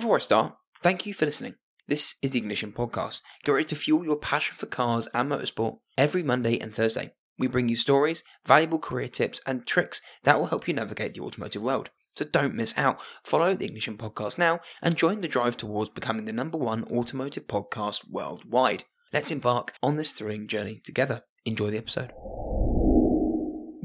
Before I start, thank you for listening. This is the Ignition Podcast. Get ready to fuel your passion for cars and motorsport every Monday and Thursday. We bring you stories, valuable career tips, and tricks that will help you navigate the automotive world. So don't miss out. Follow the Ignition Podcast now and join the drive towards becoming the number one automotive podcast worldwide. Let's embark on this thrilling journey together. Enjoy the episode.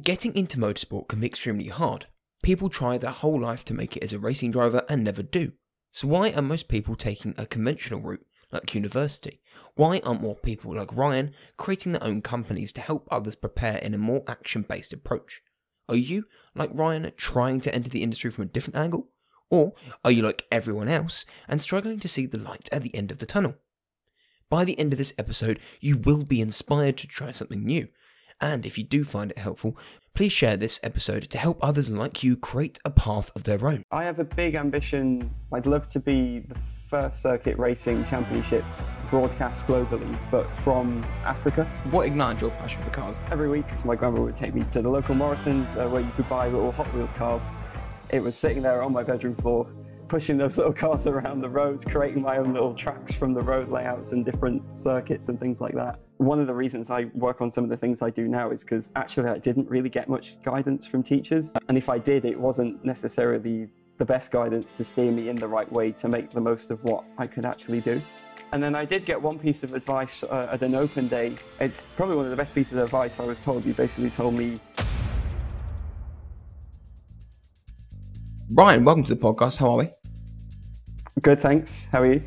Getting into motorsport can be extremely hard. People try their whole life to make it as a racing driver and never do. So why are most people taking a conventional route like university? Why aren't more people like Ryan creating their own companies to help others prepare in a more action-based approach? Are you, like Ryan, trying to enter the industry from a different angle? Or are you like everyone else and struggling to see the light at the end of the tunnel? By the end of this episode, you will be inspired to try something new. And if you do find it helpful, please share this episode to help others like you create a path of their own. I have a big ambition. I'd love to be the first circuit racing championship broadcast globally, but from Africa. What ignited your passion for cars? Every week, my grandma would take me to the local Morrison's uh, where you could buy little Hot Wheels cars. It was sitting there on my bedroom floor, pushing those little cars around the roads, creating my own little tracks from the road layouts and different circuits and things like that one of the reasons I work on some of the things I do now is because actually I didn't really get much guidance from teachers. And if I did, it wasn't necessarily the best guidance to steer me in the right way to make the most of what I could actually do. And then I did get one piece of advice uh, at an open day. It's probably one of the best pieces of advice I was told. You basically told me. Ryan, welcome to the podcast. How are we? Good, thanks. How are you?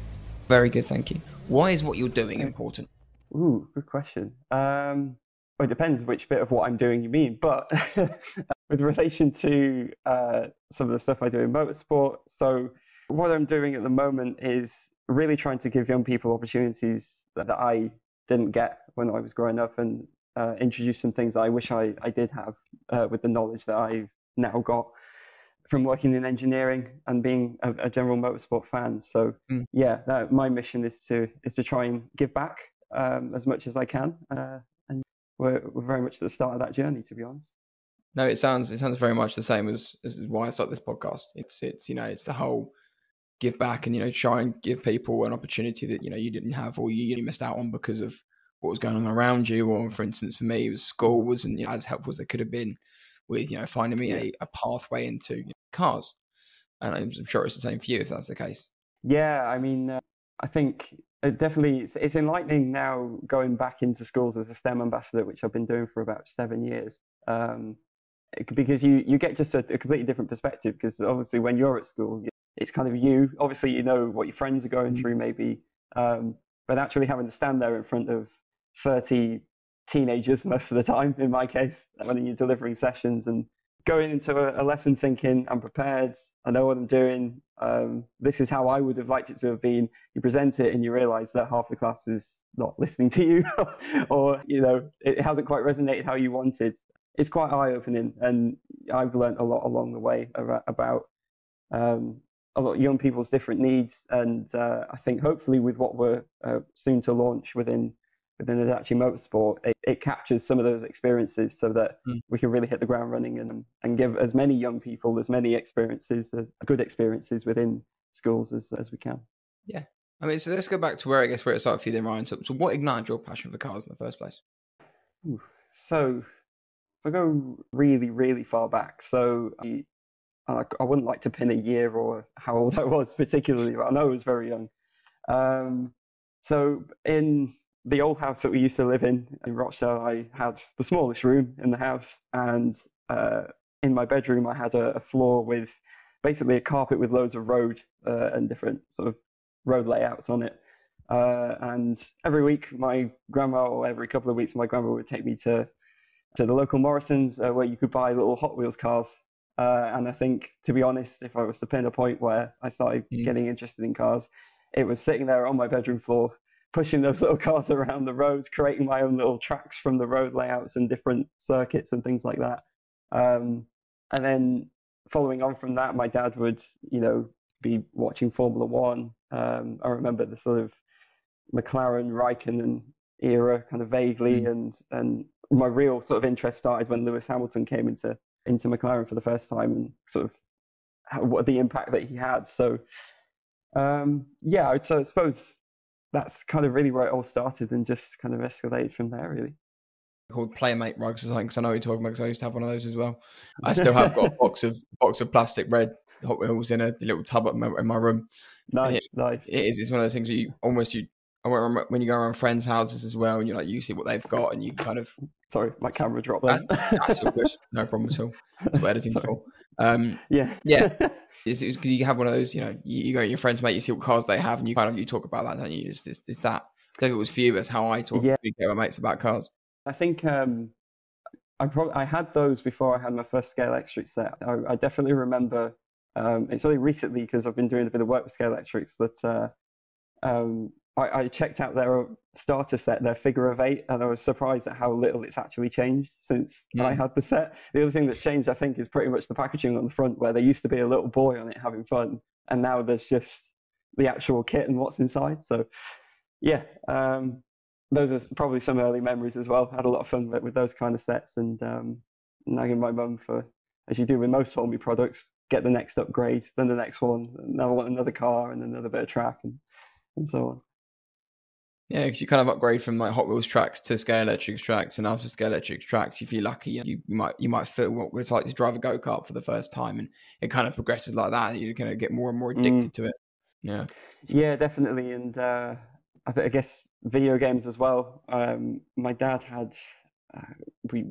Very good, thank you. Why is what you're doing important? Ooh, good question. Um, well, it depends which bit of what I'm doing you mean, but with relation to uh, some of the stuff I do in motorsport, so what I'm doing at the moment is really trying to give young people opportunities that, that I didn't get when I was growing up and uh, introduce some things I wish I, I did have uh, with the knowledge that I've now got from working in engineering and being a, a general motorsport fan. So mm. yeah, that, my mission is to is to try and give back um, as much as I can. Uh, and we're, we're very much at the start of that journey, to be honest. No, it sounds it sounds very much the same as as why I started this podcast. It's it's you know it's the whole give back and you know try and give people an opportunity that you know you didn't have or you, you missed out on because of what was going on around you. Or for instance, for me, it was school wasn't you know, as helpful as it could have been with you know finding me yeah. a, a pathway into you know, cars. And I'm, I'm, sure it's the same for you if that's the case. Yeah, I mean, uh, I think it definitely it's, it's enlightening now going back into schools as a STEM ambassador, which I've been doing for about seven years. Um, because you you get just a, a completely different perspective. Because obviously when you're at school, it's kind of you. Obviously you know what your friends are going mm-hmm. through, maybe, um, but actually having to stand there in front of 30 teenagers most of the time, in my case, when you're delivering sessions and going into a, a, lesson thinking I'm prepared, I know what I'm doing. Um, this is how I would have liked it to have been. You present it and you realise that half the class is not listening to you, or you know it hasn't quite resonated how you wanted. It's quite eye opening, and I've learned a lot along the way about um, a lot of young people's different needs, and uh, I think hopefully with what we're uh, soon to launch within within IDACI Motorsport, it, it, captures some of those experiences so that mm. we can really hit the ground running and, and give as many young people as many experiences, uh, good experiences within schools as, as we can. Yeah. I mean, so let's go back to where I guess where it started for you then, Ryan. So, so what ignited your passion for cars in the first place? Ooh, so if I go really, really far back, so I, I wouldn't like to pin a year or how old I was particularly, but I know I was very young. Um, so in the old house that we used to live in in Rochdale, I had the smallest room in the house, and uh, in my bedroom, I had a, a, floor with basically a carpet with loads of road uh, and different sort of road layouts on it. Uh, and every week, my grandma, or every couple of weeks, my grandma would take me to to the local Morrison's uh, where you could buy little Hot Wheels cars. Uh, and I think, to be honest, if I was to pin a point where I started mm. getting interested in cars, it was sitting there on my bedroom floor pushing those little cars around the roads, creating my own little tracks from the road layouts and different circuits and things like that. Um, and then following on from that, my dad would, you know, be watching Formula One. Um, I remember the sort of McLaren Raikkonen era, kind of vaguely, mm. and and my real sort of interest started when Lewis Hamilton came into into McLaren for the first time and sort of how, what the impact that he had. So Um, yeah, so I suppose that's kind of really where it all started and just kind of escalated from there, really. Called Playmate rugs or something, because I know you're talking about. Because I used to have one of those as well. I still have got a box of box of plastic red Hot Wheels in a little tub in my, in my room. Nice, it, nice. It is. It's one of those things where you almost you. I remember when you go around friends' houses as well, and you like you see what they've got, and you kind of. Sorry, my camera dropped. That, that's all good. No problem at all. That's what editing's for. Um, yeah, yeah. It's because you have one of those, you know, you, you go to your friends, mate, you see what cars they have, and you kind of you talk about that, don't you? It's, it's, it's that. Because if it was for you, that's how I talk yeah. to my mates about cars. I think um, I probably I had those before I had my first Scalextric set. I, I definitely remember. Um, it's only recently because I've been doing a bit of work with Scale Scalextrics that uh, um, I, I, checked out their starter set, their figure of eight, and I was surprised at how little it's actually changed since. I had the set. The other thing that's changed, I think, is pretty much the packaging on the front, where there used to be a little boy on it having fun, and now there's just the actual kit and what's inside. So, yeah, um, those are probably some early memories as well. I had a lot of fun with, with those kind of sets, and um, nagging my mum for, as you do with most Hornby products, get the next upgrade, then the next one, and now I want another car and another bit of track, and, and so on. Yeah, because you kind of upgrade from like Hot Wheels tracks to Scalextric tracks, and after Scalextric tracks, if you're lucky, you, you might you might feel what it's like to drive a go kart for the first time, and it kind of progresses like that. You're going to get more and more addicted mm. to it. Yeah, yeah, definitely, and uh, I, I, guess video games as well. Um, my dad had uh, we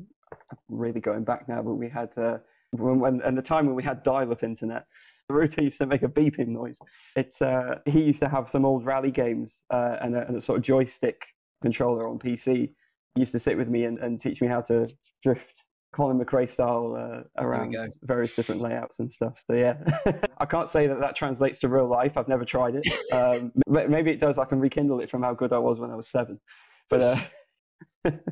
really going back now, but we had uh, when, when and the time when we had dial-up internet the router used to make a beeping noise. It's uh, he used to have some old rally games uh, and, a, and, a, sort of joystick controller on PC. He used to sit with me and, and teach me how to drift Colin McRae style uh, around various different layouts and stuff. So yeah, I can't say that that translates to real life. I've never tried it. Um, maybe it does. I can rekindle it from how good I was when I was seven. But uh,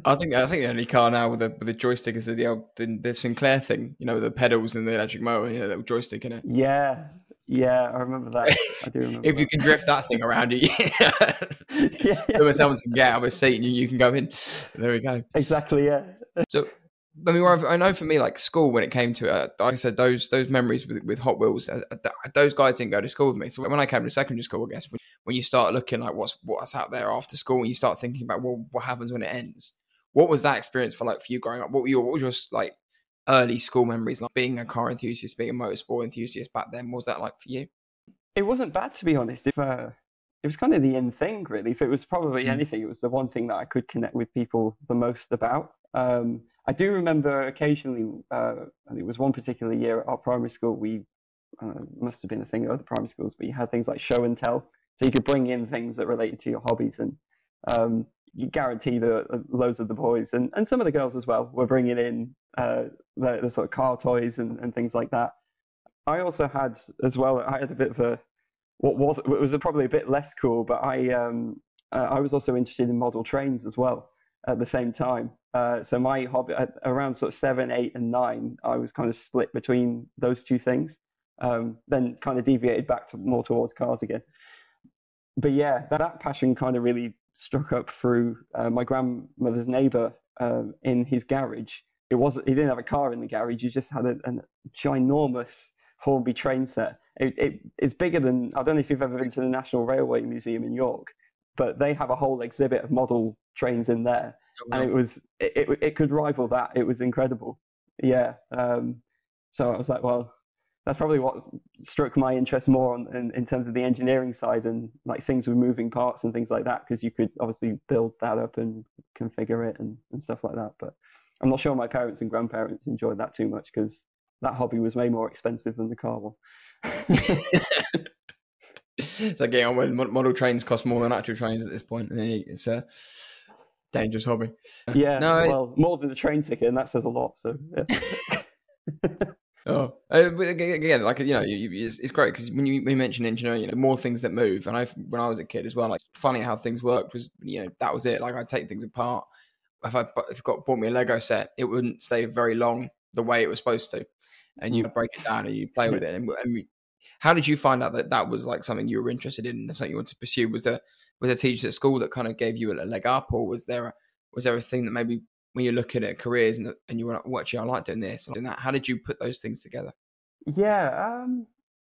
I think I think the only car now with a with a joystick is the old the, the Sinclair thing, you know, the pedals and the electric motor, you know, the joystick in it. Yeah, yeah, I remember that. I do remember. if that. you can drift that thing around you, yeah, yeah. when someone can get out of a seat and you, you can go in. There we go. Exactly. Yeah. So I mean, I know for me, like school, when it came to it, like I said, those those memories with, with Hot Wheels, uh, uh those guys didn't go to school with me. So when I came to secondary school, I guess when, you start looking like what's what's out there after school, and you start thinking about well, what happens when it ends. What was that experience for like for you growing up? What were your what was your like early school memories like being a car enthusiast, being a motorsport enthusiast back then? What was that like for you? It wasn't bad to be honest. If uh, it was kind of the in thing really. If it was probably mm. anything, it was the one thing that I could connect with people the most about. Um, I do remember occasionally, uh, and it was one particular year at our primary school, we uh, must have been a thing at other primary schools, but you had things like show and tell. So you could bring in things that related to your hobbies, and um, you guarantee that uh, loads of the boys and, and some of the girls as well were bringing in uh, the, the, sort of car toys and, and things like that. I also had as well. I had a bit of a what was it was probably a bit less cool, but I um, uh, I was also interested in model trains as well at the same time. Uh, so my hobby around sort of seven, eight, and nine, I was kind of split between those two things. Um, then kind of deviated back to more towards cars again. But yeah, that, that passion kind of really struck up through uh, my grandmother's neighbour um, in his garage. It wasn't. He didn't have a car in the garage. He just had a, a ginormous Hornby train set. It, it, it's bigger than. I don't know if you've ever been to the National Railway Museum in York, but they have a whole exhibit of model trains in there, oh, wow. and it was it, it, it could rival that. It was incredible. Yeah. Um, so I was like, well, that's probably what struck my interest more on, in, in terms of the engineering side and like things with moving parts and things like that because you could obviously build that up and configure it and, and stuff like that but i'm not sure my parents and grandparents enjoyed that too much because that hobby was way more expensive than the car one. So on when model trains cost more than actual trains at this point. And it's a dangerous hobby. Yeah no, well more than the train ticket and that says a lot so yeah. Oh, uh, again, like you know, it's, it's great because when you, you mention engineering, you know, more things that move. And I, when I was a kid as well, like funny how things worked was, you know, that was it. Like I'd take things apart. If I if got bought me a Lego set, it wouldn't stay very long the way it was supposed to, and you break it down and you play with it. And, and how did you find out that that was like something you were interested in and something you wanted to pursue? Was there was there teachers at school that kind of gave you a leg up, or was there a, was there a thing that maybe when you're looking at careers and, and you were like, well, actually, I like doing this and doing that. How did you put those things together? Yeah, um,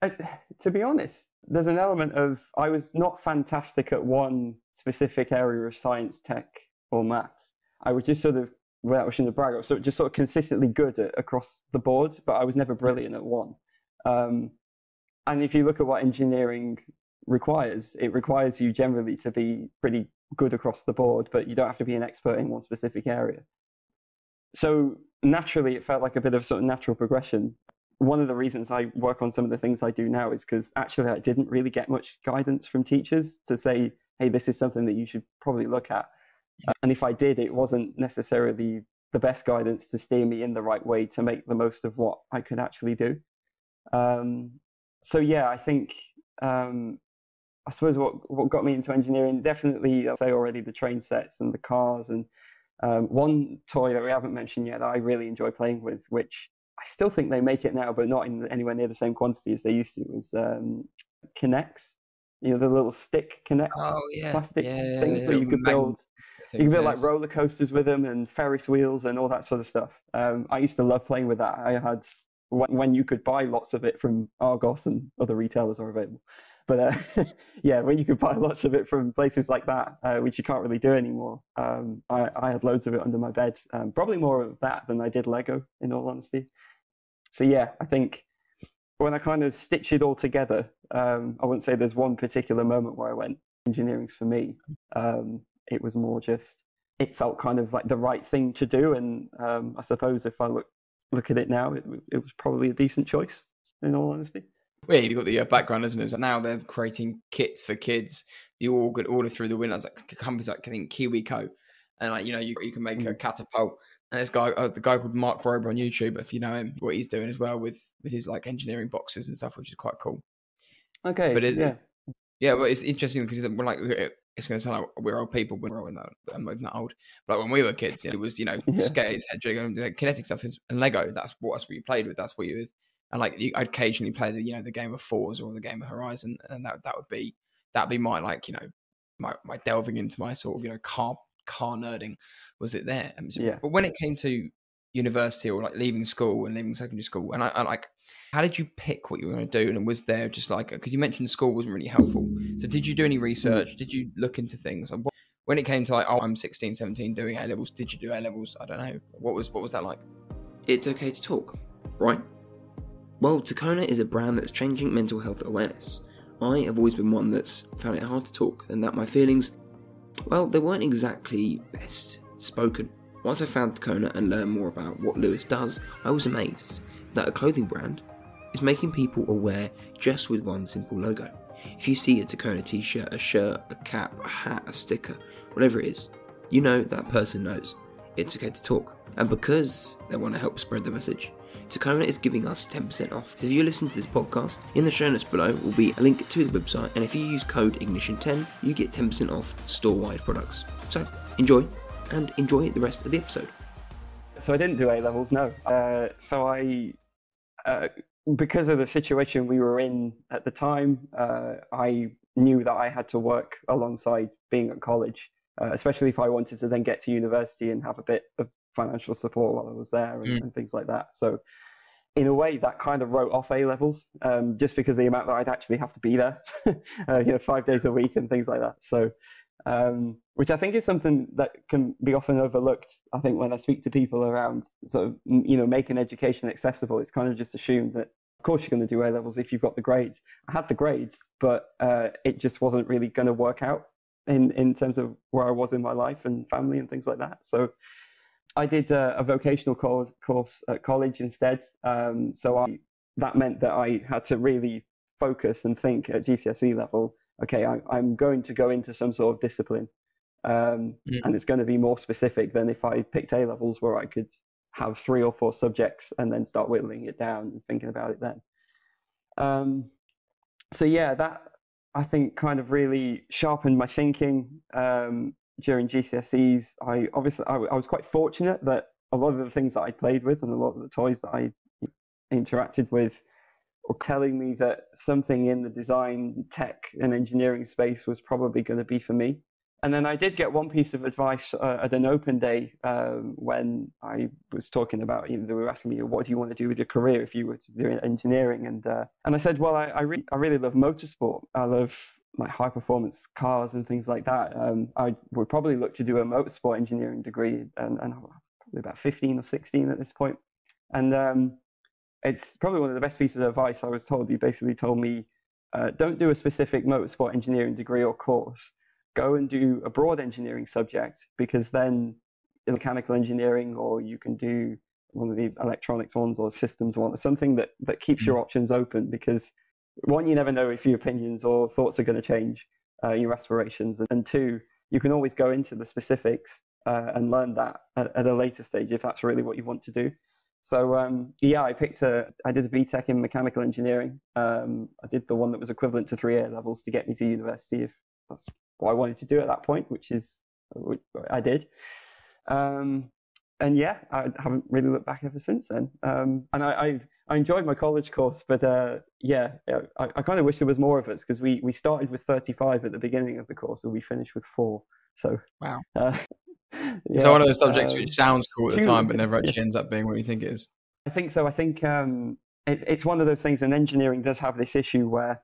I, to be honest, there's an element of I was not fantastic at one specific area of science, tech, or maths. I was just sort of without wishing to brag, I was sort of just sort of consistently good at, across the board, but I was never brilliant at one. Um, and if you look at what engineering requires, it requires you generally to be pretty good across the board, but you don't have to be an expert in one specific area. So naturally, it felt like a bit of sort of natural progression. One of the reasons I work on some of the things I do now is because actually I didn't really get much guidance from teachers to say, hey, this is something that you should probably look at. Uh, and if I did, it wasn't necessarily the best guidance to steer me in the right way to make the most of what I could actually do. Um, so yeah, I think um, I suppose what what got me into engineering definitely I'll say already the train sets and the cars and um, one toy that we haven't mentioned yet that I really enjoy playing with, which I still think they make it now, but not in anywhere near the same quantity as they used to, was um, K'NEX. You know the little stick K'NEX Oh yeah, plastic yeah, things yeah, where you could build you can build like roller coasters with them and Ferris wheels and all that sort of stuff. Um, I used to love playing with that. I had when, when you could buy lots of it from Argos and other retailers are available. But uh, yeah, when you could buy lots of it from places like that, uh, which you can't really do anymore, um, I, I had loads of it under my bed. Um, probably more of that than I did Lego, in all honesty. So yeah, I think when I kind of stitch it all together, um, I wouldn't say there's one particular moment where I went engineering's for me. Um, it was more just it felt kind of like the right thing to do, and um, I suppose if I look look at it now, it, it was probably a decent choice. In all honesty, Well, you've got the uh, background, isn't it? So now they're creating kits for kids. You all could order through the windows, like companies like I think KiwiCo, and like you know you you can make a catapult. And this guy, uh, the guy called Mark Rober on YouTube, if you know him, what he's doing as well with with his like engineering boxes and stuff, which is quite cool. okay, But is yeah, Yeah, but it's interesting because we're like it's going to sound like we're old people, but we're not, I'm not old. But like when we were kids, it was you know Yeah. skates, head jig, and the kinetic stuff is and Lego. That's what that's what you played with. That's what you and like you, I'd occasionally play the you know the game of Forza or the game of Horizon, and that that would be that'd be my like you know my my delving into my sort of you know car car nerding was it there. So- Yeah. But when it came to university or like leaving school and leaving secondary school, and I, I like how did you pick what you were going to do? And was there just like because you mentioned school wasn't really helpful. So did you do any mm. research? Did you look into things? And what, when it came to like, oh, I'm 16, 17 doing A levels. Did you do A levels? I don't know. What was what was that like? It's okay to talk, right? Well, Takona is a brand that's changing mental health awareness. I have always been one that's found it hard to talk, and that my feelings, well, they weren't exactly best spoken. Once I found Takona and learned more about what Lewis does, I was amazed that a clothing brand is making people aware just with one simple logo. If you see a Takona t shirt, a shirt, a cap, a hat, a sticker, whatever it is, you know that person knows it's okay to talk. And because they want to help spread the message, Takona is giving us 10% off. So if you listen to this podcast, in the show notes below will be a link to the website, and if you use code Ignition10, you get 10% off store-wide products. So enjoy, and enjoy the rest of the episode. so I didn't do A levels, no. Uh, so I, uh, because of the situation we were in at the time, uh, I knew that I had to work alongside being at college, uh, especially if I wanted to then get to university and have a bit of financial support while I was there and, Mm. and things like that. So, in a way, that kind of wrote off A levels, um, just because the amount that I'd actually have to be there, uh, you know, five days a week and things like that. So, um, which I think is something that can be often overlooked. I think when I speak to people around sort of you know making education accessible, it's kind of just assumed that of course you're going to do A levels if you've got the grades. I had the grades, but uh, it just wasn't really going to work out in in terms of where I was in my life and family and things like that. So. I did uh, a vocational course, course at college instead. Um, so I, that meant that I had to really focus and think at GCSE level. Okay, I, I'm going to go into some sort of discipline, um, Mm. and it's going to be more specific than if I picked A levels where I could have three or four subjects and then start whittling it down and thinking about it then. Um, so yeah, that I think kind of really sharpened my thinking um, during GCSEs. I obviously I, I was quite fortunate that a lot of the things that I played with and a lot of the toys that I interacted with were telling me that something in the design, tech, and engineering space was probably going to be for me. and then I did get one piece of advice uh, at an open day um, when I was talking about, you know, they were asking me, what do you want to do with your career if you were to do engineering? And uh, and I said, well, I I, re- I really love motorsport. I love like high performance cars and things like that. Um, I would probably look to do a motorsport engineering degree, and, and probably about 15 or 16 at this point. And um, it's probably one of the best pieces of advice I was told. He basically told me, uh, don't do a specific motorsport engineering degree or course go and do a broad engineering subject because then mechanical engineering or you can do one of the electronics ones or systems ones, something that, that keeps your mm. options open because one, you never know if your opinions or thoughts are going to change, uh, your aspirations, and two, you can always go into the specifics uh, and learn that at, at, a later stage if that's really what you want to do. So um, yeah, I picked a, I did a BTEC in mechanical engineering. Um, I did the one that was equivalent to three A levels to get me to university if that's what I wanted to do at that point, which is what I did. Um, and yeah, I haven't really looked back ever since then. Um, and I, I, I enjoyed my college course, but uh, yeah, I, I kind of wish there was more of us because we we started with 35 at the beginning of the course and we finished with four. So wow. Uh, yeah, it's one of those subjects um, which sounds cool at the time, but never actually yeah. ends up being what you think it is. I think so. I think um, it, it's one of those things, and engineering does have this issue where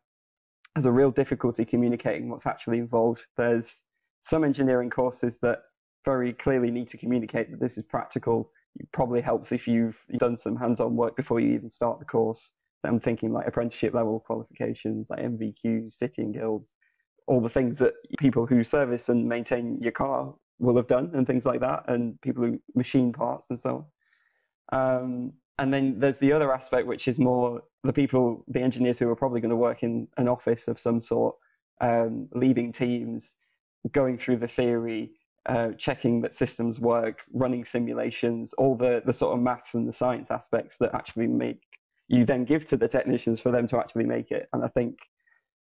there's a real difficulty communicating what's actually involved. There's some engineering courses that very clearly need to communicate that this is practical. It probably helps if you've done some hands-on work before you even start the course. I'm thinking like apprenticeship level qualifications, like NVQs, city and guilds, all the things that people who service and maintain your car will have done, and things like that, and people who machine parts and so on. Um, and then there's the other aspect, which is more the people, the engineers who are probably going to work in an office of some sort, um, leading teams, going through the theory, uh, checking that systems work, running simulations, all the, the sort of maths and the science aspects that actually make you then give to the technicians for them to actually make it. And I think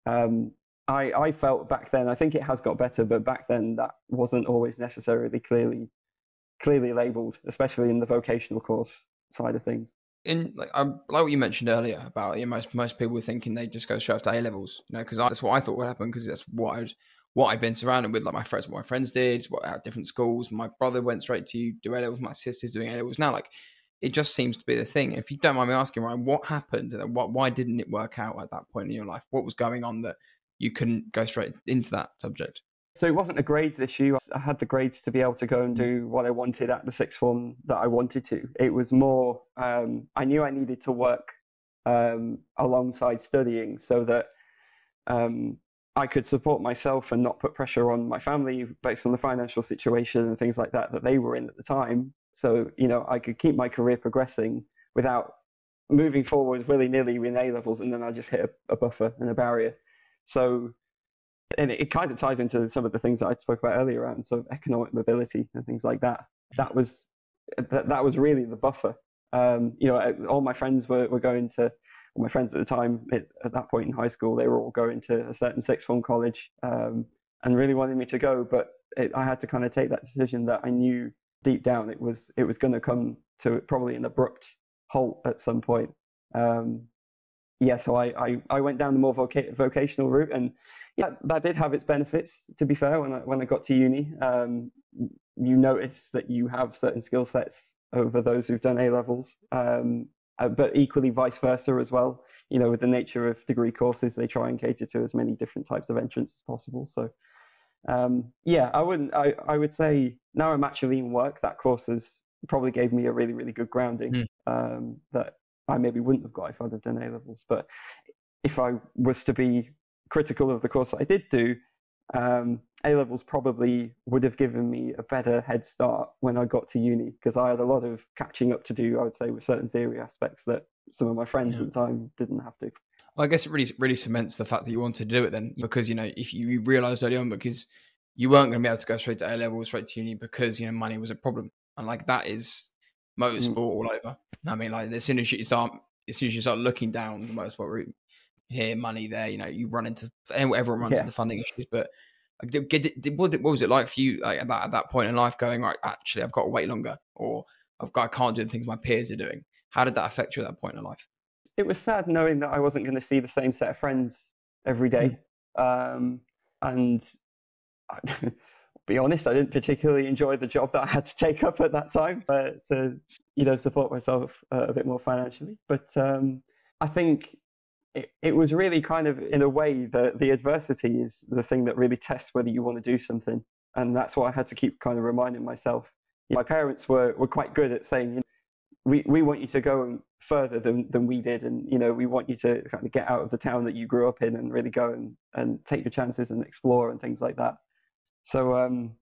um, I, I felt back then, I think it has got better, but back then that wasn't always necessarily clearly clearly labeled, especially in the vocational course side of things. In like I like what you mentioned earlier about you know, most most people were thinking they just go straight after A levels, you know, because that's what I thought would happen because that's what I'd what I've been surrounded with, like my friends, what my friends did, what at different schools. My brother went straight to do A levels. My sister's doing A levels now. Like it just seems to be the thing. If you don't mind me asking, Ryan, what happened? And What why didn't it work out at that point in your life? What was going on that you couldn't go straight into that subject? So it wasn't a grades issue. I had the grades to be able to go and do what I wanted at the sixth form that I wanted to. It was more, um, I knew I needed to work um, alongside studying so that um, I could support myself and not put pressure on my family based on the financial situation and things like that that they were in at the time. So, you know, I could keep my career progressing without moving forward willy nilly in A levels and then I just hit a, a buffer and a barrier. So and it, it, kind of ties into some of the things that I spoke about earlier around sort of economic mobility and things like that. That was that, that was really the buffer. Um, you know, all my friends were, were going to, my friends at the time it, at that point in high school, they were all going to a certain sixth form college um, and really wanted me to go. But it, I had to kind of take that decision that I knew deep down it was it was going to come to probably an abrupt halt at some point. Um, yeah, so I, I, I went down the more voca- vocational route and yeah, that did have its benefits. To be fair, when I when I got to uni, um, you notice that you have certain skill sets over those who've done A levels, um, uh, but equally vice versa as well. You know, with the nature of degree courses, they try and cater to as many different types of entrants as possible. So, um, yeah, I wouldn't. I, I would say now I'm actually in work. That course has probably gave me a really really good grounding mm. um, that I maybe wouldn't have got if I'd have done A levels. But if I was to be critical of the course I did do, um, A levels probably would have given me a better head start when I got to uni because I had a lot of catching up to do. I would say with certain theory aspects that some of my friends yeah. at the time didn't have to. Well, I guess it really really cements the fact that you wanted to do it then, because you know if you realised early on because you weren't going to be able to go straight to A levels, straight to uni because you know money was a problem, and like that is motorsport mm. all over. I mean, like as soon as you start, as soon as you start looking down the motorsport route, here, money there. You know, you run into everyone runs yeah. into funding issues, but did, did, did, what, was it like for you like, at, that, at that point in life? Going right, actually, I've got to wait longer, or I've got I can't do the things my peers are doing. How did that affect you at that point in life? It was sad knowing that I wasn't going to see the same set of friends every day, mm. um, and be honest, I didn't particularly enjoy the job that I had to take up at that time uh, to, you know, support myself uh, a bit more financially. But um, I think it, was really kind of, in a way, that the adversity is the thing that really tests whether you want to do something. And that's why I had to keep kind of reminding myself. My parents were, were quite good at saying, you know, we, we want you to go further than, than we did. And, you know, we want you to kind of get out of the town that you grew up in and really go and, and take your chances and explore and things like that. So, um,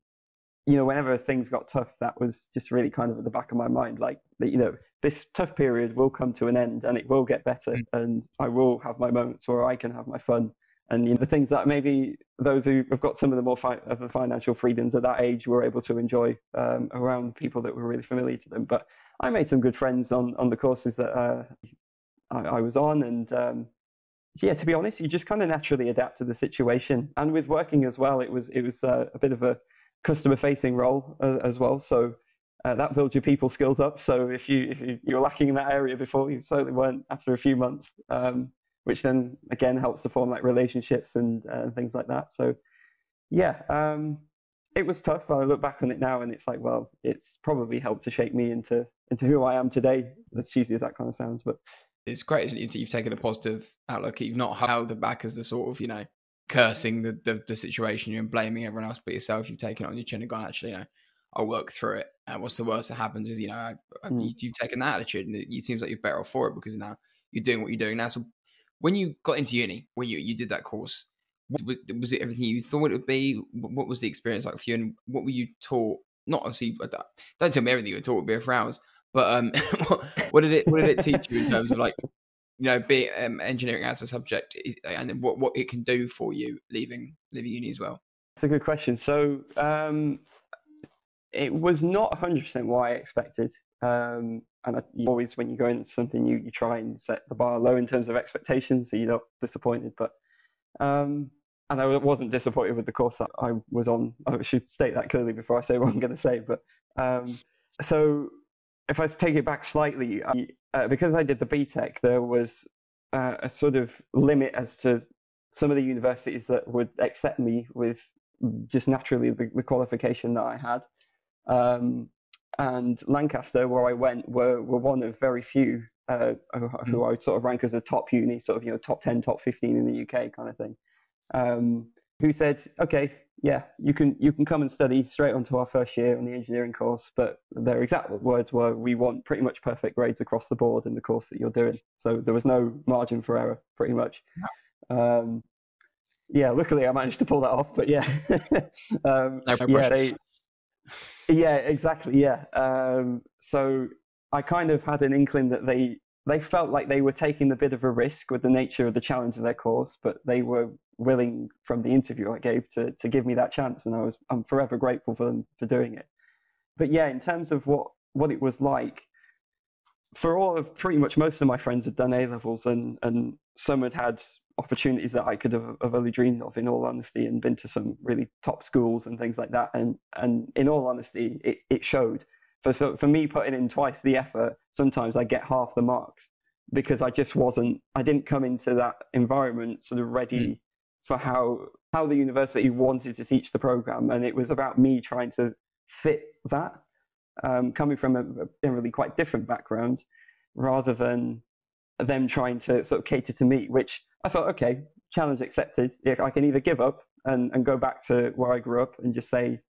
you know, whenever things got tough, that was just really kind of at the back of my mind, like, you know, this tough period will come to an end and it will get better mm. and I will have my moments where I can have my fun. And you know, the things that maybe those who have got some of the more fi- of the financial freedoms at that age were able to enjoy um, around people that were really familiar to them. But I made some good friends on, on the courses that uh, I, I, was on. And um, yeah, to be honest, you just kind of naturally adapt to the situation. And with working as well, it was, it was uh, a bit of a customer facing role uh, as well. So uh, that builds your people skills up. So if you if you, you're lacking in that area before, you certainly weren't after a few months, um, which then again helps to form like relationships and uh, things like that. So yeah, um, it was tough. I look back on it now, and it's like, well, it's probably helped to shape me into into who I am today. As cheesy as that kind of sounds, but it's great that you've taken a positive outlook. You've not held it back as the sort of you know cursing the, the, the situation and blaming everyone else but yourself. You've taken it on your chin and gone, actually, you know, I'll work through it. And what's the worst that happens is, you know, I, I, mm. you, have taken that attitude and it, it, seems like you're better off for it because now you're doing what you're doing now. So when you got into uni, when you, you did that course, what, was it everything you thought it would be? What was the experience like for you? And what were you taught? Not obviously, don't tell me everything you were taught would be for hours, but um, what, what did it what did it teach you in terms of like you know, be um, engineering as a subject, is, and what what it can do for you leaving leaving uni as well. That's a good question. So um, it was not 100% what I expected. Um, and I, always, when you go into something new, you try and set the bar low in terms of expectations, so you're not disappointed. But um, and I wasn't disappointed with the course that I was on. I should state that clearly before I say what I'm going to say. But um, so if I take it back slightly, I, uh, because I did the BTEC, there was uh, a sort of limit as to some of the universities that would accept me with just naturally the, the qualification that I had. Um, and Lancaster, where I went, were, were one of very few uh, who hmm. I would sort of rank as a top uni, sort of you know top ten, top fifteen in the UK kind of thing. Um, who said, okay, yeah, you can you can come and study straight onto our first year on the engineering course, but their exact words were, we want pretty much perfect grades across the board in the course that you're doing. So there was no margin for error, pretty much. Um, yeah, luckily I managed to pull that off, but yeah, um, no yeah, they, yeah, exactly, yeah. Um, so I kind of had an inkling that they they felt like they were taking a bit of a risk with the nature of the challenge of their course, but they were willing from the interview I gave to to give me that chance, and I was I'm forever grateful for them for doing it. But yeah, in terms of what what it was like, for all of pretty much most of my friends had done A levels, and and some had had opportunities that I could have, have only dreamed of, in all honesty, and been to some really top schools and things like that. And and in all honesty, it, it showed. For so for me, putting in twice the effort, sometimes I get half the marks because I just wasn't. I didn't come into that environment sort of ready mm. For how how the university wanted to teach the program, and it was about me trying to fit that. Um, coming from a, generally quite different background, rather than them trying to sort of cater to me, which I thought, okay, challenge accepted. I can either give up and, and go back to where I grew up and just say,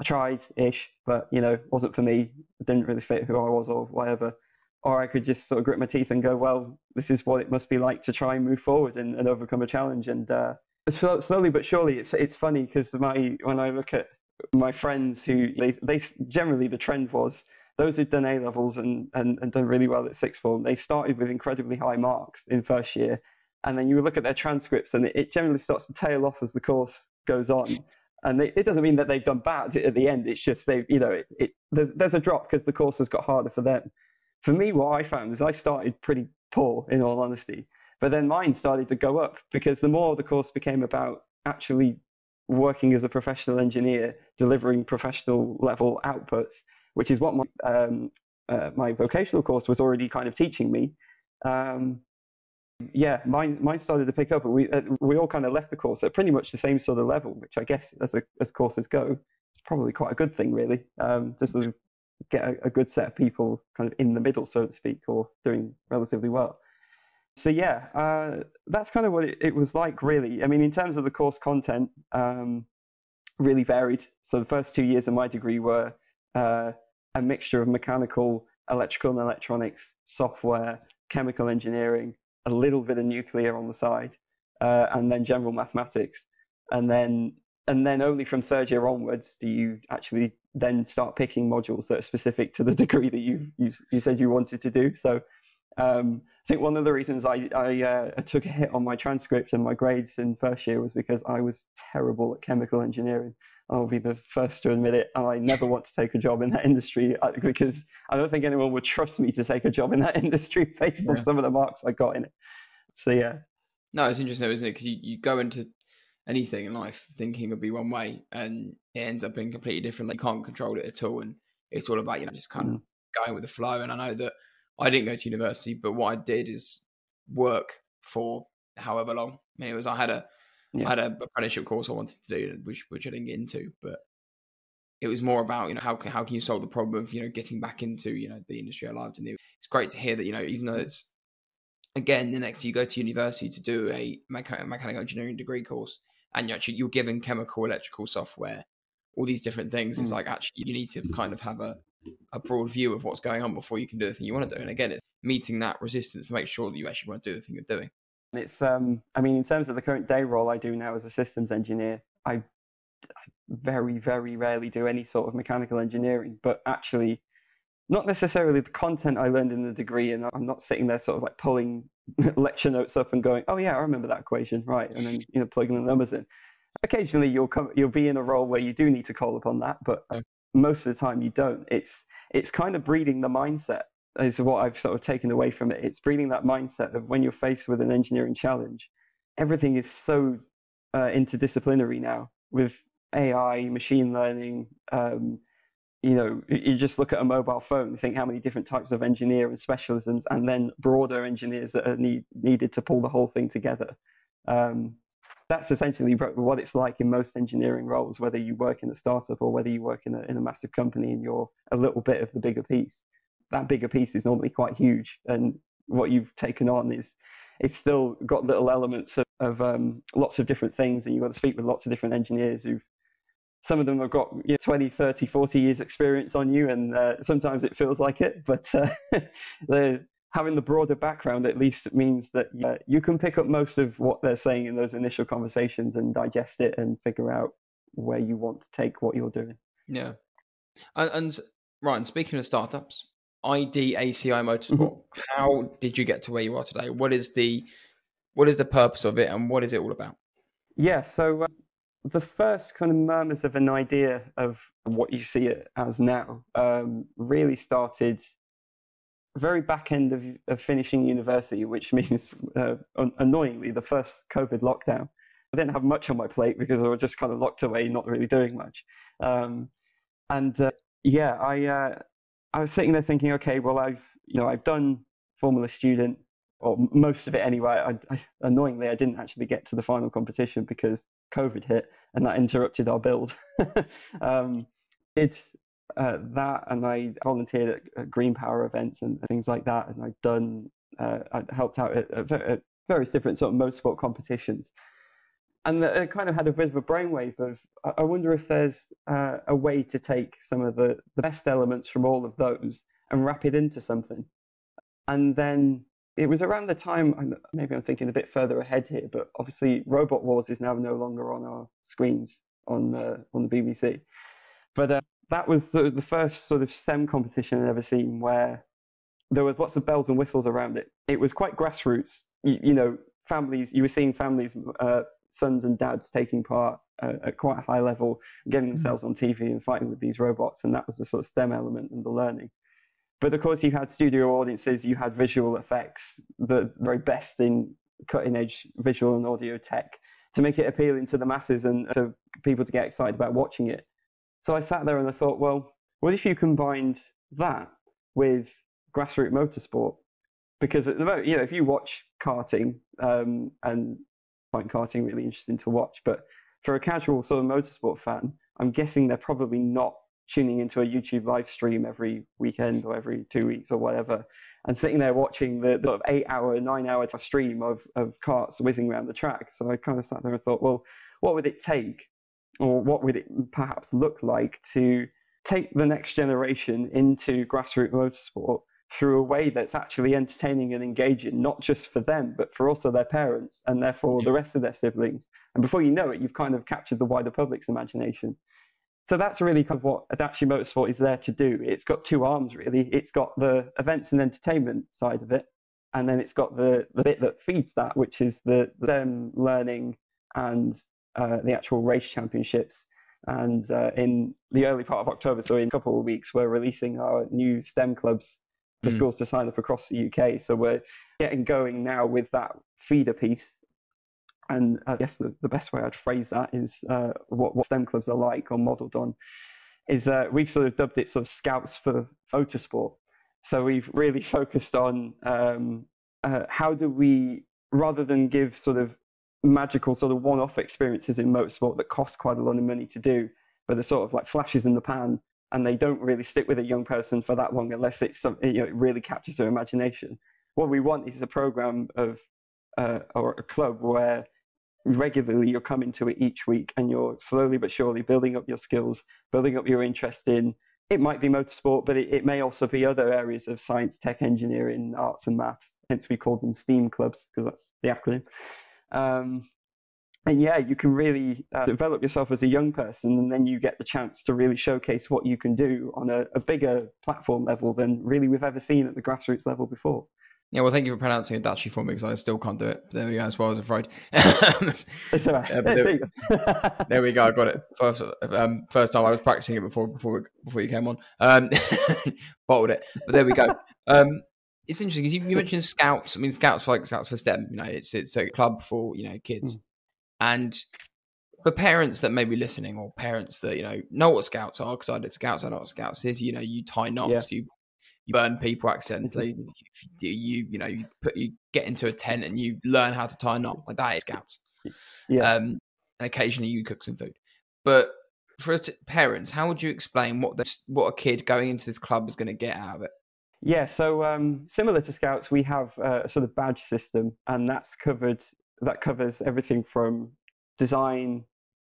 I tried ish, but you know, wasn't for me. It didn't really fit who I was or whatever. Or I could just sort of grit my teeth and go, well, this is what it must be like to try and move forward and, and overcome a challenge. And uh, slowly but surely, it's it's funny because my when I look at my friends who they they generally the trend was those who'd done A levels and, and, and done really well at sixth form, they started with incredibly high marks in first year. And then you look at their transcripts and it, it generally starts to tail off as the course goes on. And they, it doesn't mean that they've done bad at the end it's just they you know it, it there's, there's, a drop because the course has got harder for them for me what i found is i started pretty poor in all honesty but then mine started to go up because the more the course became about actually working as a professional engineer delivering professional level outputs which is what my um, uh, my vocational course was already kind of teaching me um, Yeah, mine mine started to pick up, and we uh, we all kind of left the course at pretty much the same sort of level, which I guess as a, as courses go, it's probably quite a good thing, really. Um, just to get a, a good set of people kind of in the middle, so to speak, or doing relatively well. So yeah, uh, that's kind of what it, it, was like, really. I mean, in terms of the course content, um, really varied. So the first two years of my degree were uh, a mixture of mechanical, electrical and electronics, software, chemical engineering, a little bit of nuclear on the side, uh, and then general mathematics. And then and then only from third year onwards do you actually then start picking modules that are specific to the degree that you you, you said you wanted to do. So um, I think one of the reasons I I, uh, took a hit on my transcript and my grades in first year was because I was terrible at chemical engineering. I'll be the first to admit it. And I never want to take a job in that industry uh, because I don't think anyone would trust me to take a job in that industry based yeah. on some of the marks I got in it. So yeah. No, it's interesting, isn't it? Because you, you go into anything in life thinking it'll be one way and it ends up being completely different. Like you can't control it at all. And it's all about, you know, just kind mm. of going with the flow. And I know that I didn't go to university, but what I did is work for however long. I mean, it was I had a yeah. I had a apprenticeship course I wanted to do, which which I didn't get into, but it was more about you know how can how can you solve the problem of you know getting back into you know the industry I loved, and it's great to hear that you know even though it's again the next you go to university to do a mechanical engineering degree course, and you're actually you're given chemical, electrical, software, all these different things. Mm. It's like actually you need to kind of have a a broad view of what's going on before you can do the thing you want to do. And again, it's meeting that resistance to make sure that you actually want to do the thing you're doing. It's um, I mean, in terms of the current day role I do now as a systems engineer, I, I very, very rarely do any sort of mechanical engineering, but actually, not necessarily the content I learned in the degree, and I'm not sitting there sort of like pulling lecture notes up and going, oh yeah, I remember that equation, right, and then you know plugging the numbers in. Occasionally, you'll come, you'll be in a role where you do need to call upon that, but most of the time you don't. It's it's kind of breeding the mindset is what I've sort of taken away from it. It's breeding that mindset of when you're faced with an engineering challenge, everything is so uh, interdisciplinary now with AI, machine learning. Um, you know, you just look at a mobile phone, and think how many different types of engineer and specialisms, and then broader engineers that are need, needed to pull the whole thing together. Um, that's essentially what it's like in most engineering roles, whether you work in a startup or whether you work in a, in a massive company and you're a little bit of the bigger piece that bigger piece is normally quite huge, and what you've taken on is it's still got little elements of, of um, lots of different things, and you've got to speak with lots of different engineers who've some of them have got you know, 20, 30, 40 years experience on you, and uh, sometimes it feels like it, but uh, having the broader background at least means that uh, you can pick up most of what they're saying in those initial conversations and digest it and figure out where you want to take what you're doing. Yeah. And, and Ryan, speaking of startups, IDACI Motorsport. Mm-hmm. How did you get to where you are today? What is the what is the purpose of it, and what is it all about? Yeah, so uh, the first kind of murmurs of an idea of what you see it as now um, really started very back end of, of finishing university, which means uh, annoyingly the first COVID lockdown. I didn't have much on my plate because I was just kind of locked away, not really doing much. Um, and uh, yeah, I uh, I was sitting there thinking, okay, well, I've you know I've done Formula Student or most of it anyway. I, I, annoyingly, I didn't actually get to the final competition because COVID hit and that interrupted our build. um, did uh, that, and I volunteered at, at, Green Power events and things like that, and I've done uh, I helped out at, at, various different sort of motorsport competitions and it kind of had a bit of a brainwave of I wonder if there's uh, a way to take some of the, the best elements from all of those and wrap it into something. And then it was around the time, maybe I'm thinking a bit further ahead here, but obviously Robot Wars is now no longer on our screens on the, on the BBC. But uh, that was the, the first sort of STEM competition I'd ever seen where there was lots of bells and whistles around it. It was quite grassroots. You, you know, families, you were seeing families uh, sons and dads taking part uh, at quite a high level, getting mm. themselves on TV and fighting with these robots, and that was the sort of STEM element and the learning. But of course, you had studio audiences, you had visual effects, the very best in cutting edge visual and audio tech to make it appealing to the masses and for people to get excited about watching it. So I sat there and I thought, well, what if you combined that with grassroots motorsport? because at the moment, you know, if you watch karting, um, and find karting really interesting to watch, but for a casual sort of motorsport fan, I'm guessing they're probably not tuning into a YouTube live stream every weekend or every two weeks or whatever, and sitting there watching the, the sort of eight hour, nine hour stream of, of karts whizzing around the track. So I kind of sat there and thought, well, what would it take, or what would it perhaps look like to take the next generation into grassroots motorsport through a way that's actually entertaining and engaging, not just for them, but for also their parents and therefore the rest of their siblings. And before you know it, you've kind of captured the wider public's imagination. So that's really kind of what IDACI Motorsport is there to do. It's got two arms, really. It's got the events and entertainment side of it, and then it's got the, the bit that feeds that, which is the them learning and uh, the actual race championships. And uh, in the early part of October, so in a couple of weeks, we're releasing our new STEM clubs for mm. schools to sign up across the UK. So we're getting going now with that feeder piece. And I guess the, the best way I'd phrase that is uh, what, what STEM clubs are like or modelled on is uh, we've sort of dubbed it sort of scouts for motorsport. So we've really focused on um, uh, how do we, rather than give sort of magical sort of one-off experiences in motorsport that cost quite a lot of money to do, but they're sort of like flashes in the pan and they don't really stick with a young person for that long unless it's something you know, it really captures their imagination. What we want is a program of uh, or a club where regularly you're coming to it each week and you're slowly but surely building up your skills, building up your interest in. It might be motorsport, but it, it may also be other areas of science, tech, engineering, arts, and maths. Hence, we call them STEAM clubs because that's the acronym. Um, and yeah, you can really uh, develop yourself as a young person, and then you get the chance to really showcase what you can do on a, a, bigger platform level than really we've ever seen at the grassroots level before. Yeah, well, thank you for pronouncing it Dachi for me because I still can't do it. There we go. As well as afraid. it's all right. Uh, there, there, we go. I got it. First, um, first time I was practicing it before before before you came on. Um, bottled it, but there we go. Um, it's interesting because you, you, mentioned scouts. I mean, scouts for like scouts for STEM. You know, it's it's a club for you know kids. Mm and for parents that may be listening, or parents that you know know what scouts are, because I did scouts, I know what scouts is. You know, you tie knots, yeah. you you burn people accidentally. You, you you know you put you get into a tent and you learn how to tie a knot. Like that is scouts. Yeah. Um, and occasionally you cook some food, but for t- parents, how would you explain what this what a kid going into this club is going to get out of it? Yeah, so um, similar to Scouts, we have a sort of badge system, and that's covered that covers everything from design,